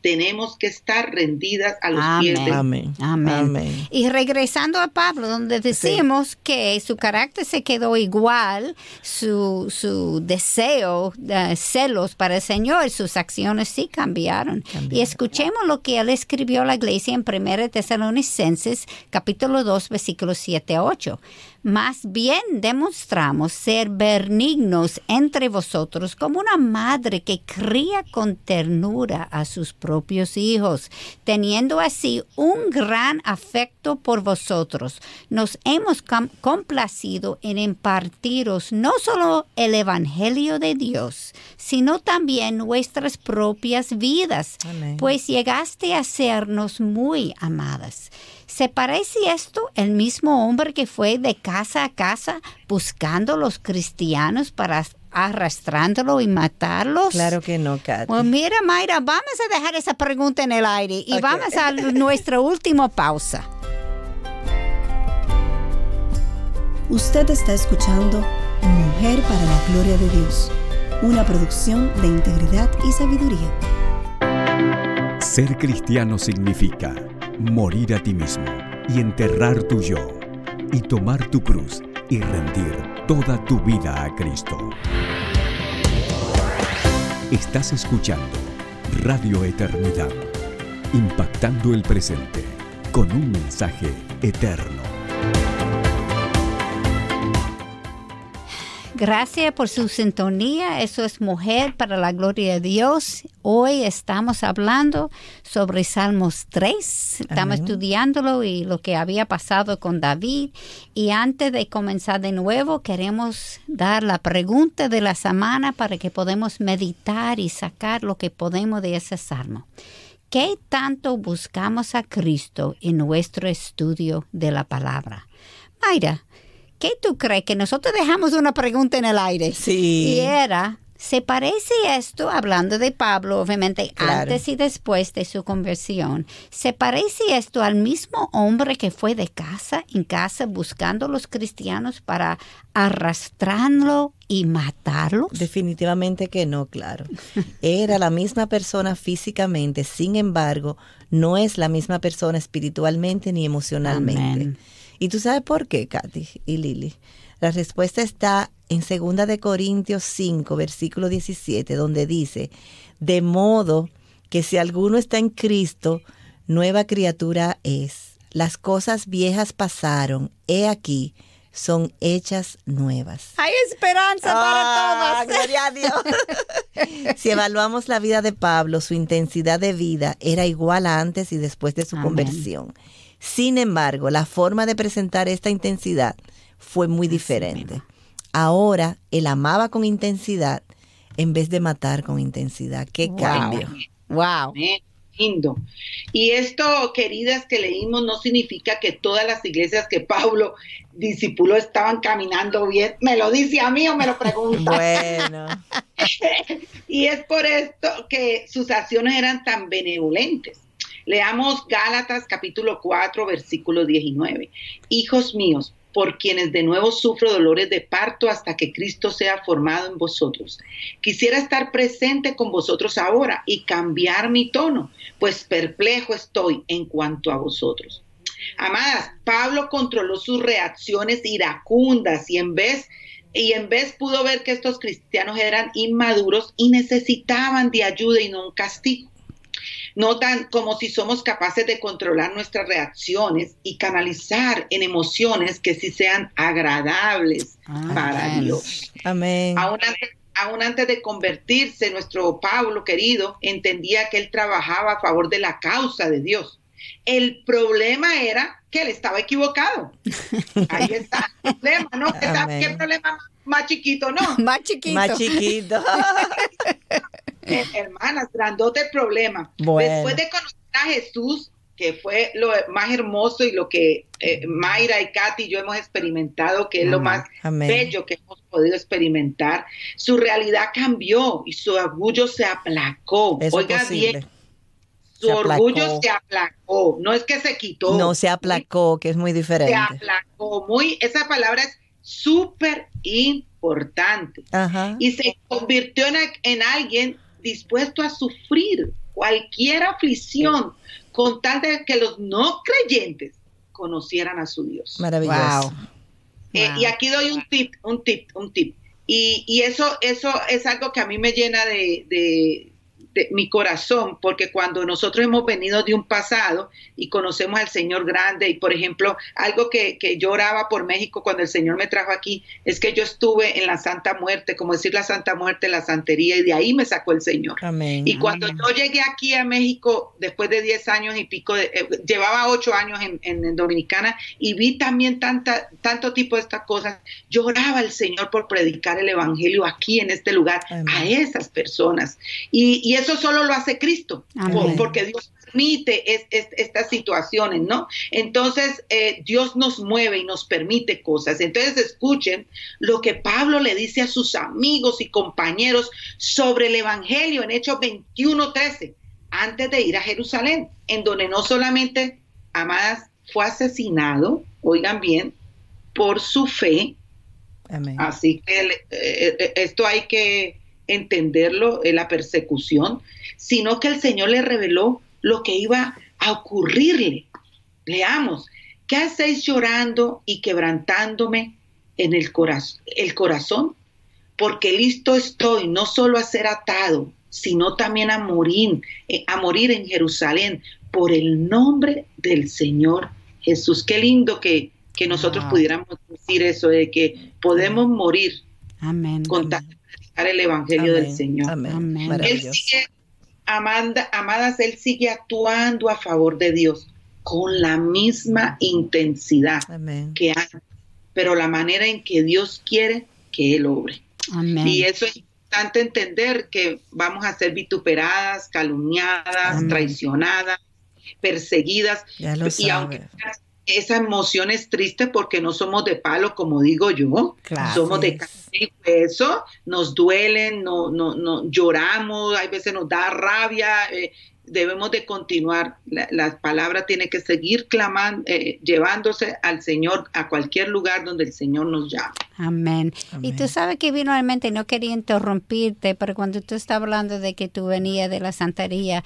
tenemos que estar rendidas a los pies de
Amén.
Amén.
Amén.
Y regresando a Pablo, donde decimos que su carácter se quedó igual, su, su deseo, de celos para el Señor, sus acciones sí cambiaron. Y escuchemos lo que él escribió a la iglesia en 1 Tesalonicenses, capítulo 2, versículos 7 a 8. Más bien demostramos ser benignos entre vosotros como una madre que cría con ternura a sus propios hijos, teniendo así un gran afecto por vosotros. Nos hemos com- complacido en impartiros no solo el Evangelio de Dios, sino también nuestras propias vidas,
Amén.
pues llegaste a sernos muy amadas. ¿Se parece esto el mismo hombre que fue de casa a casa buscando los cristianos para arrastrándolo y matarlos?
Claro que no, Katy.
Pues mira, Mayra, vamos a dejar esa pregunta en el aire y vamos a nuestra última pausa.
Usted está escuchando Mujer para la Gloria de Dios, una producción de integridad y sabiduría.
Ser cristiano significa morir a ti mismo y enterrar tu yo y tomar tu cruz y rendir toda tu vida a Cristo. Estás escuchando Radio Eternidad, impactando el presente con un mensaje eterno.
Gracias por su sintonía. Eso es Mujer para la Gloria de Dios. Hoy estamos hablando sobre Salmos 3. Estamos
Amén.
estudiándolo y lo que había pasado con David. Y antes de comenzar de nuevo, queremos dar la pregunta de la semana para que podamos meditar y sacar lo que podemos de ese salmo. ¿Qué tanto buscamos a Cristo en nuestro estudio de la palabra? Mayra, ¿qué tú crees? Que nosotros dejamos una pregunta en el aire.
Sí.
Y era, ¿se parece esto, hablando de Pablo, obviamente,
Claro.
antes y después de su conversión, ¿se parece esto al mismo hombre que fue de casa en casa buscando a los cristianos para arrastrarlo y matarlos?
Definitivamente que no, claro. Era la misma persona físicamente, sin embargo, no es la misma persona espiritualmente ni emocionalmente.
Amén.
¿Y tú sabes por qué, Katy y Lili? La respuesta está en 2 de Corintios 5, versículo 17, donde dice, de modo que si alguno está en Cristo, nueva criatura es. Las cosas viejas pasaron, he aquí, son hechas nuevas.
Hay esperanza
Ah,
para todas.
gloria a Dios. si evaluamos la vida de Pablo, su intensidad de vida era igual a antes y después de su
Amén.
conversión. Sin embargo, la forma de presentar esta intensidad fue muy diferente. Ahora él amaba con intensidad en vez de matar con intensidad. ¡Qué
Wow.
cambio!
Wow.
Lindo. Y esto, queridas, que leímos no significa que todas las iglesias que Pablo discipuló estaban caminando bien. ¿Me lo dice a mí o me lo pregunta?
Bueno,
y es por esto que sus acciones eran tan benevolentes. Leamos Gálatas capítulo 4, versículo 19. Hijos míos, por quienes de nuevo sufro dolores de parto hasta que Cristo sea formado en vosotros. Quisiera estar presente con vosotros ahora y cambiar mi tono, pues perplejo estoy en cuanto a vosotros. Amadas, Pablo controló sus reacciones iracundas y en vez y en vez pudo ver que estos cristianos eran inmaduros y necesitaban de ayuda y no un castigo. Notan como si somos capaces de controlar nuestras reacciones y canalizar en emociones que sí sean agradables para Dios.
Amén.
Aún antes, aún antes de convertirse, nuestro Pablo querido entendía que él trabajaba a favor de la causa de Dios. El problema era que él estaba equivocado. Ahí está el problema, ¿no? ¿Qué problema más chiquito, no?
Más chiquito.
Más chiquito.
Eh, hermanas, grandote el problema. Después de conocer a Jesús, que fue lo más hermoso y lo que eh, Mayra y Katy y yo hemos experimentado, que es lo más bello que hemos podido experimentar, su realidad cambió y su orgullo se aplacó. Oiga bien, su orgullo se aplacó, no es que se quitó.
No, se aplacó, que es muy diferente.
Se aplacó, muy, esa palabra es súper importante. Y se convirtió en, en alguien dispuesto a sufrir cualquier aflicción con tal de que los no creyentes conocieran a su Dios.
Maravilloso.
Eh, y aquí doy un tip, un tip, un tip. Y, y, eso, eso es algo que a mí me llena de, mi corazón, porque cuando nosotros hemos venido de un pasado y conocemos al Señor grande, y por ejemplo, algo que, que yo oraba por México cuando el Señor me trajo aquí, es que yo estuve en la Santa Muerte, como decir la Santa Muerte, la santería, y de ahí me sacó el Señor. Y cuando yo llegué aquí a México, después de 10 años y pico, eh, llevaba 8 años en, en, Dominicana, y vi también tanta, tanto tipo de estas cosas, yo oraba al Señor por predicar el Evangelio aquí en este lugar, a esas personas. Y, y eso solo lo hace Cristo, porque Dios permite estas situaciones, ¿no? Entonces, eh, Dios nos mueve y nos permite cosas. Entonces, escuchen lo que Pablo le dice a sus amigos y compañeros sobre el Evangelio en Hechos 21:13, antes de ir a Jerusalén, en donde no solamente, amadas, fue asesinado, oigan bien, por su fe. Así que eh, eh, esto hay que entenderlo, en la persecución, sino que el Señor le reveló lo que iba a ocurrirle. Leamos, ¿qué hacéis llorando y quebrantándome en el, corazón, el corazón? Porque listo estoy no solo a ser atado, sino también a morir, eh, a morir en Jerusalén por el nombre del Señor Jesús. Qué lindo que, que nosotros pudiéramos decir eso, de que podemos morir
Amén.
con el Evangelio del Señor. Él sigue, Amanda, amadas, Él sigue actuando a favor de Dios con la misma intensidad que antes, pero la manera en que Dios quiere que Él obre. Y eso es importante entender que vamos a ser vituperadas, calumniadas, traicionadas, perseguidas. y aunque esa emoción es triste porque no somos de palo, como digo yo, somos de carne y hueso, nos duelen, no, no, no, lloramos, hay veces nos da rabia, eh, debemos de continuar, la, palabra tiene que seguir clamando, eh, llevándose al Señor a cualquier lugar donde el Señor nos llame.
Amén. Y tú sabes que vino a mente, no quería interrumpirte, pero cuando tú estás hablando de que tú venías de la santería,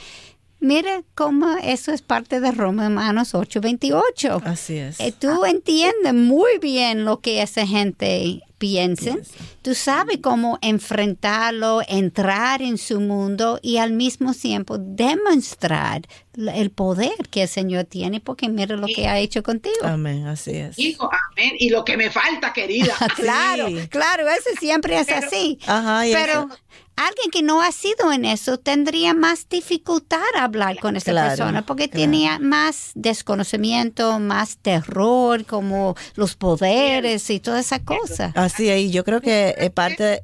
Mire cómo eso es parte de Romanos 8:28.
Así es.
Eh, tú entiendes muy bien lo que esa gente piensa. Tú sabes cómo enfrentarlo, entrar en su mundo y al mismo tiempo demostrar el poder que el Señor tiene, porque mire lo que ha hecho contigo.
Amén, así es.
Hijo, amén. Y lo que me falta, querida.
claro, claro, eso siempre es así. Ajá, pero alguien que no ha sido en eso tendría más dificultad a hablar con esa persona porque tenía más desconocimiento, más terror, como los poderes y toda esa cosa.
Así es, yo creo que es parte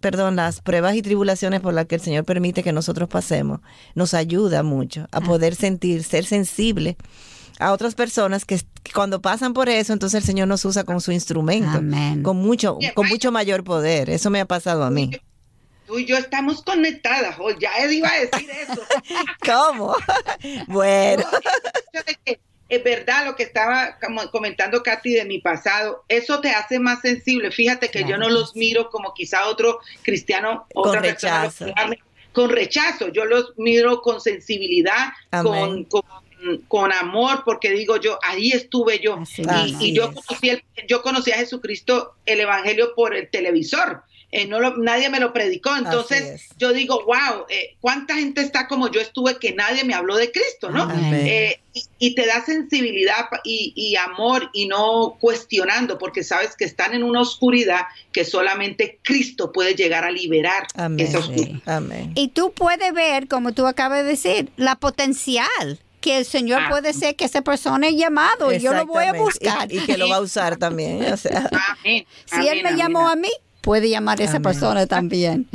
perdón, las pruebas y tribulaciones por las que el Señor permite que nosotros pasemos, nos ayuda mucho a ah. poder sentir, ser sensible a otras personas que cuando pasan por eso, entonces el Señor nos usa como su instrumento, con mucho, con mucho mayor poder. Eso me ha pasado a mí.
tú y yo estamos conectadas. Oh, ya iba a decir eso.
¿Cómo? bueno.
Es verdad lo que estaba comentando Katy de mi pasado, eso te hace más sensible. Fíjate que yo no los miro como quizá otro cristiano, otra
con rechazo.
con rechazo, yo los miro con sensibilidad, con, con, amor, porque digo yo, ahí estuve yo. y, yo, conocí yo conocí a Jesucristo, el Evangelio por el televisor. Eh, no nadie me lo predicó. Entonces yo digo, wow, eh, ¿cuánta gente está como yo estuve que nadie me habló de Cristo, ¿no? Eh, y, te da sensibilidad y, amor y no cuestionando, porque sabes que están en una oscuridad que solamente Cristo puede llegar a liberar esa oscuridad.
Y tú puedes ver, como tú acabas de decir, la potencial que el Señor ah. puede ser que esa persona es llamado y yo lo voy a buscar.
Y, que lo va a usar también. O sea.
si Él me llamó a mí, puede llamar a esa persona también.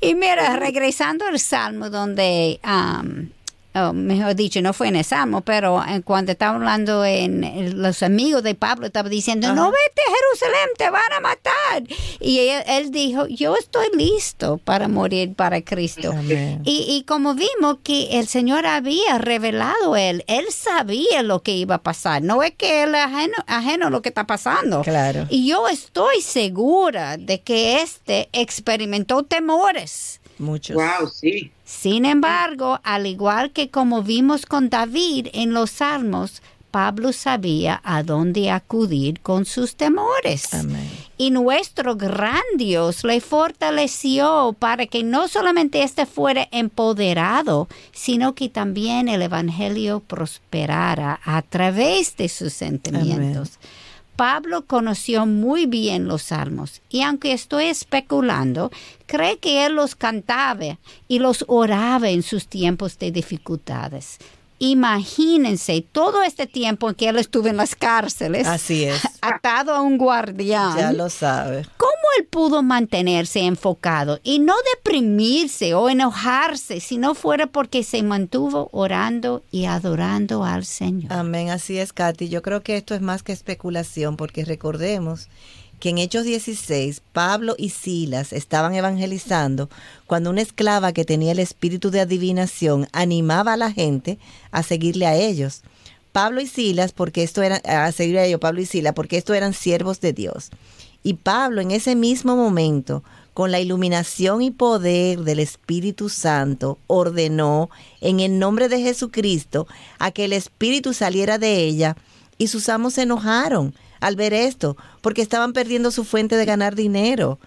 Y mira, regresando al Salmo donde um, Oh, mejor dicho, no fue en el Salmo, pero cuando estaba hablando en, los amigos de Pablo, estaba diciendo, no vete a Jerusalén, te van a matar. Y él, dijo, yo estoy listo para morir para Cristo. Y, y, como vimos que el Señor había revelado él, él sabía lo que iba a pasar. No es que él ajeno, ajeno a lo que está pasando.
Claro.
Y yo estoy segura de que este experimentó temores
Muchos.
Wow, sí.
Sin embargo, al igual que como vimos con David en los Salmos, Pablo sabía a dónde acudir con sus temores.
Amén.
Y nuestro gran Dios le fortaleció para que no solamente éste fuera empoderado, sino que también el Evangelio prosperara a través de sus sentimientos. Pablo conoció muy bien los salmos y aunque estoy especulando, cree que él los cantaba y los oraba en sus tiempos de dificultades. Imagínense todo este tiempo en que él estuvo en las cárceles.
Así es.
Atado a un guardián.
Ya lo sabe.
¿Cómo él pudo mantenerse enfocado y no deprimirse o enojarse si no fuera porque se mantuvo orando y adorando al Señor?
Amén. Así es, Katy. Yo creo que esto es más que especulación porque recordemos que en Hechos 16 Pablo y Silas estaban evangelizando cuando una esclava que tenía el espíritu de adivinación animaba a la gente a seguirle a ellos. Pablo y Silas, porque esto era, a seguir a ellos, Pablo y Silas, porque esto eran siervos de Dios. Y Pablo en ese mismo momento, con la iluminación y poder del Espíritu Santo, ordenó en el nombre de Jesucristo a que el Espíritu saliera de ella y sus amos se enojaron al ver esto, porque estaban perdiendo su fuente de ganar dinero.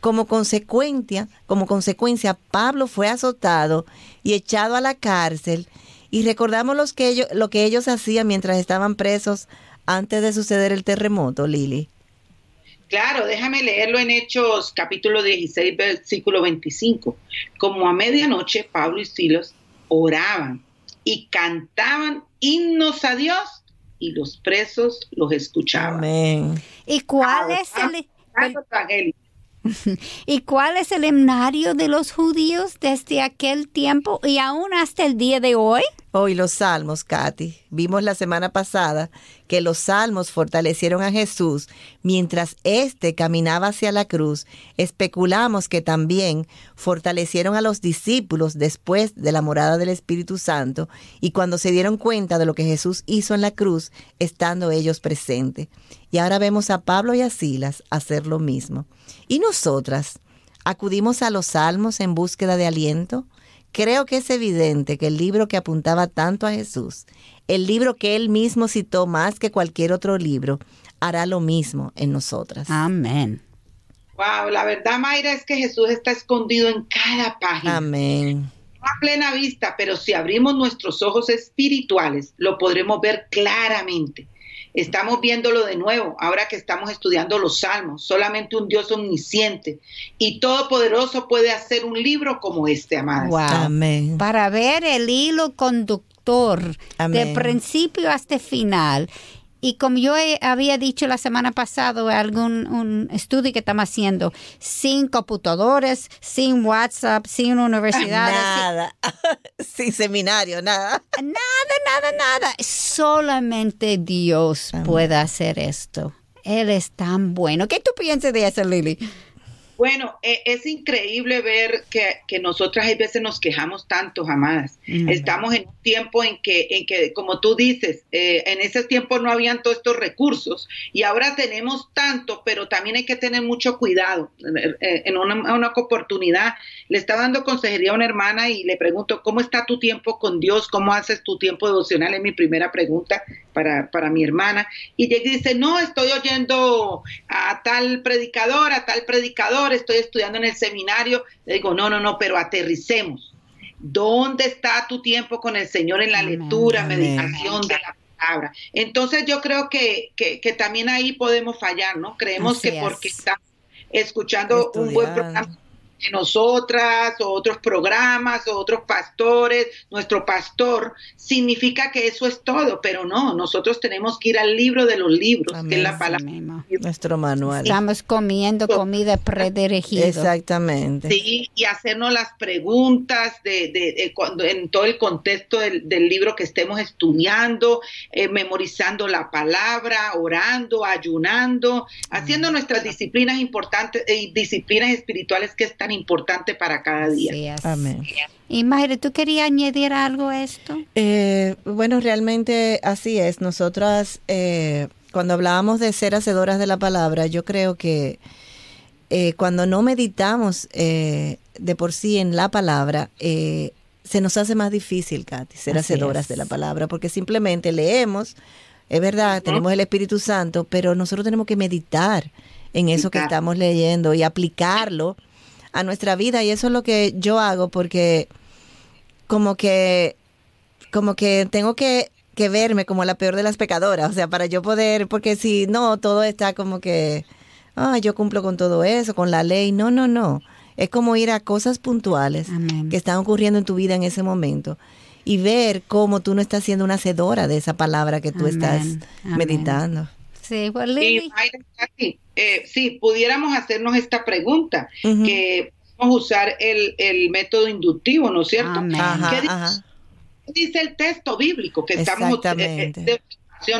Como consecuencia, como consecuencia, Pablo fue azotado y echado a la cárcel. Y recordamos los que ellos, lo que ellos hacían mientras estaban presos antes de suceder el terremoto, Lili.
Claro, déjame leerlo en Hechos capítulo 16, versículo 25. Como a medianoche, Pablo y Silos oraban y cantaban himnos a Dios y los presos los escuchaban.
Amén.
¿Y cuál es el, ¿Y cuál es el himnario de los judíos desde aquel tiempo y aún hasta el día de hoy?
Hoy los salmos, Katy. Vimos la semana pasada que los salmos fortalecieron a Jesús mientras éste caminaba hacia la cruz. Especulamos que también fortalecieron a los discípulos después de la morada del Espíritu Santo y cuando se dieron cuenta de lo que Jesús hizo en la cruz, estando ellos presentes. Y ahora vemos a Pablo y a Silas hacer lo mismo. ¿Y nosotras? ¿Acudimos a los salmos en búsqueda de aliento? Creo que es evidente que el libro que apuntaba tanto a Jesús, el libro que él mismo citó más que cualquier otro libro, hará lo mismo en nosotras.
Amén.
Wow, la verdad, Mayra, es que Jesús está escondido en cada página.
Amén.
No a plena vista, pero si abrimos nuestros ojos espirituales, lo podremos ver claramente. Estamos viéndolo de nuevo, ahora que estamos estudiando los salmos. Solamente un Dios omnisciente y todopoderoso puede hacer un libro como este, amado.
Amén.
Para ver el hilo conductor de principio hasta final y como yo había dicho la semana pasada, algún un estudio que estamos haciendo, sin computadores, sin WhatsApp, sin universidad.
Nada, sin, seminario, nada.
Nada, nada, nada. Solamente Dios puede hacer esto. Él es tan bueno. ¿Qué tú piensas de eso, Lili?
Bueno, e, es increíble ver que, que, nosotras a veces nos quejamos tanto, amadas. Estamos en un tiempo en que, en que como tú dices, eh, en ese tiempo no habían todos estos recursos y ahora tenemos tanto, pero también hay que tener mucho cuidado. Eh, en una, una oportunidad le estaba dando consejería a una hermana y le pregunto, ¿cómo está tu tiempo con Dios? ¿Cómo haces tu tiempo devocional? Es mi primera pregunta para, para mi hermana. Y ella dice, no, estoy oyendo a tal predicador, a tal predicador estoy estudiando en el seminario. Le digo, no, no, no, pero aterricemos. ¿Dónde está tu tiempo con el Señor en la lectura, meditación de la palabra? Entonces yo creo que, que, también ahí podemos fallar, ¿no? Creemos que porque estamos escuchando un buen programa nosotras o otros programas o otros pastores, nuestro pastor, significa que eso es todo, pero no, nosotros tenemos que ir al libro de los libros, que es la palabra.
Nuestro manual.
Estamos comiendo comida predirigida.
Exactamente.
Sí, y hacernos las preguntas de, de, cuando, en todo el contexto del, libro que estemos estudiando, eh, memorizando la palabra, orando, ayunando, haciendo nuestras disciplinas importantes y eh, disciplinas espirituales que están importante para cada día.
Amén.
Y Mayra, ¿tú querías añadir algo a esto?
Eh, bueno, realmente así es. Nosotras, eh, cuando hablábamos de ser hacedoras de la palabra, yo creo que eh, cuando no meditamos de por sí en la palabra, se nos hace más difícil, Katy, ser hacedoras de la palabra, porque simplemente leemos, es verdad, tenemos el Espíritu Santo, pero nosotros tenemos que meditar en eso que estamos leyendo y aplicarlo a nuestra vida y eso es lo que yo hago porque como que como que tengo que, que verme como la peor de las pecadoras, o sea, para yo poder, porque si no, todo está como que, ah, yo cumplo con todo eso, con la ley, no, no, no. Es como ir a cosas puntuales que están ocurriendo en tu vida en ese momento y ver cómo tú no estás siendo una hacedora de esa palabra que tú estás meditando.
Sí, pues Lili.
Eh, sí, pudiéramos hacernos esta pregunta, que podemos usar el, el, método inductivo, ¿no es cierto? ¿Qué, dice, el texto bíblico que estamos eh, eh,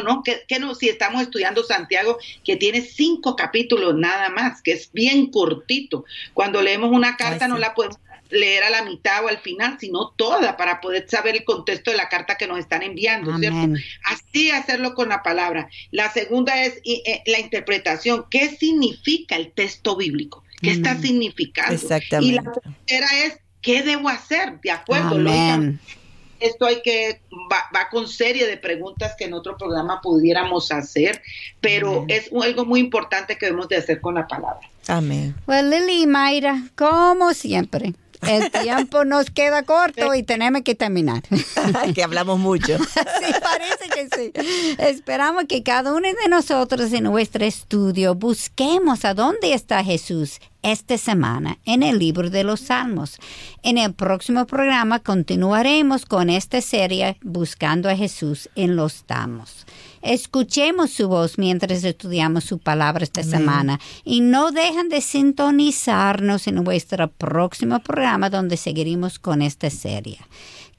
¿no? Que, no, si estamos estudiando Santiago, que tiene cinco capítulos nada más, que es bien cortito. Cuando leemos una carta no la podemos leer a la mitad o al final, sino toda para poder saber el contexto de la carta que nos están enviando, ¿cierto? Así hacerlo con la palabra. La segunda es eh, la interpretación. ¿Qué significa el texto bíblico? ¿Qué está significando?
Exactamente.
Y la tercera es, ¿qué debo hacer? De acuerdo, esto hay que, va, con serie de preguntas que en otro programa pudiéramos hacer, pero es algo muy importante que debemos de hacer con la palabra.
Amén.
Pues Lili y Mayra, como siempre, el tiempo nos queda corto y tenemos que terminar.
que hablamos mucho.
sí, parece que sí. Esperamos que cada uno de nosotros en nuestro estudio busquemos a dónde está Jesús esta semana en el libro de los Salmos. En el próximo programa continuaremos con esta serie Buscando a Jesús en los Salmos. Escuchemos su voz mientras estudiamos su palabra esta semana y no dejen de sintonizarnos en nuestro próximo programa donde seguiremos con esta serie.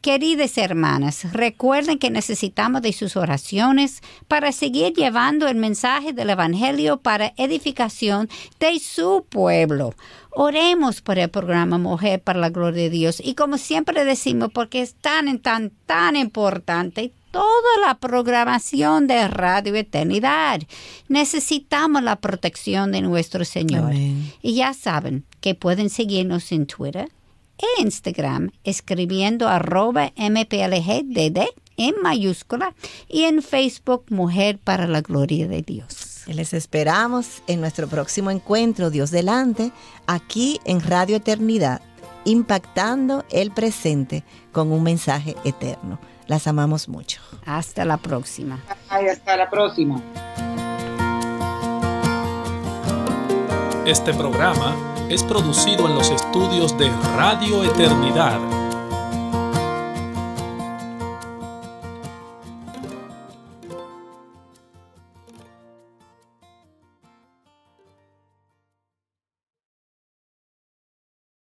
Queridas hermanas, recuerden que necesitamos de sus oraciones para seguir llevando el mensaje del Evangelio para edificación de su pueblo. Oremos por el programa Mujer para la Gloria de Dios y como siempre decimos, porque es tan, tan, tan importante toda la programación de Radio Eternidad. Necesitamos la protección de nuestro Señor. Y ya saben que pueden seguirnos en Twitter e Instagram escribiendo arroba mplgdd en mayúscula y en Facebook Mujer para la Gloria de Dios.
Les esperamos en nuestro próximo encuentro, Dios delante, aquí en Radio Eternidad, impactando el presente con un mensaje eterno. Las amamos mucho.
Hasta la próxima.
hasta la próxima.
Este programa es producido en los estudios de Radio Eternidad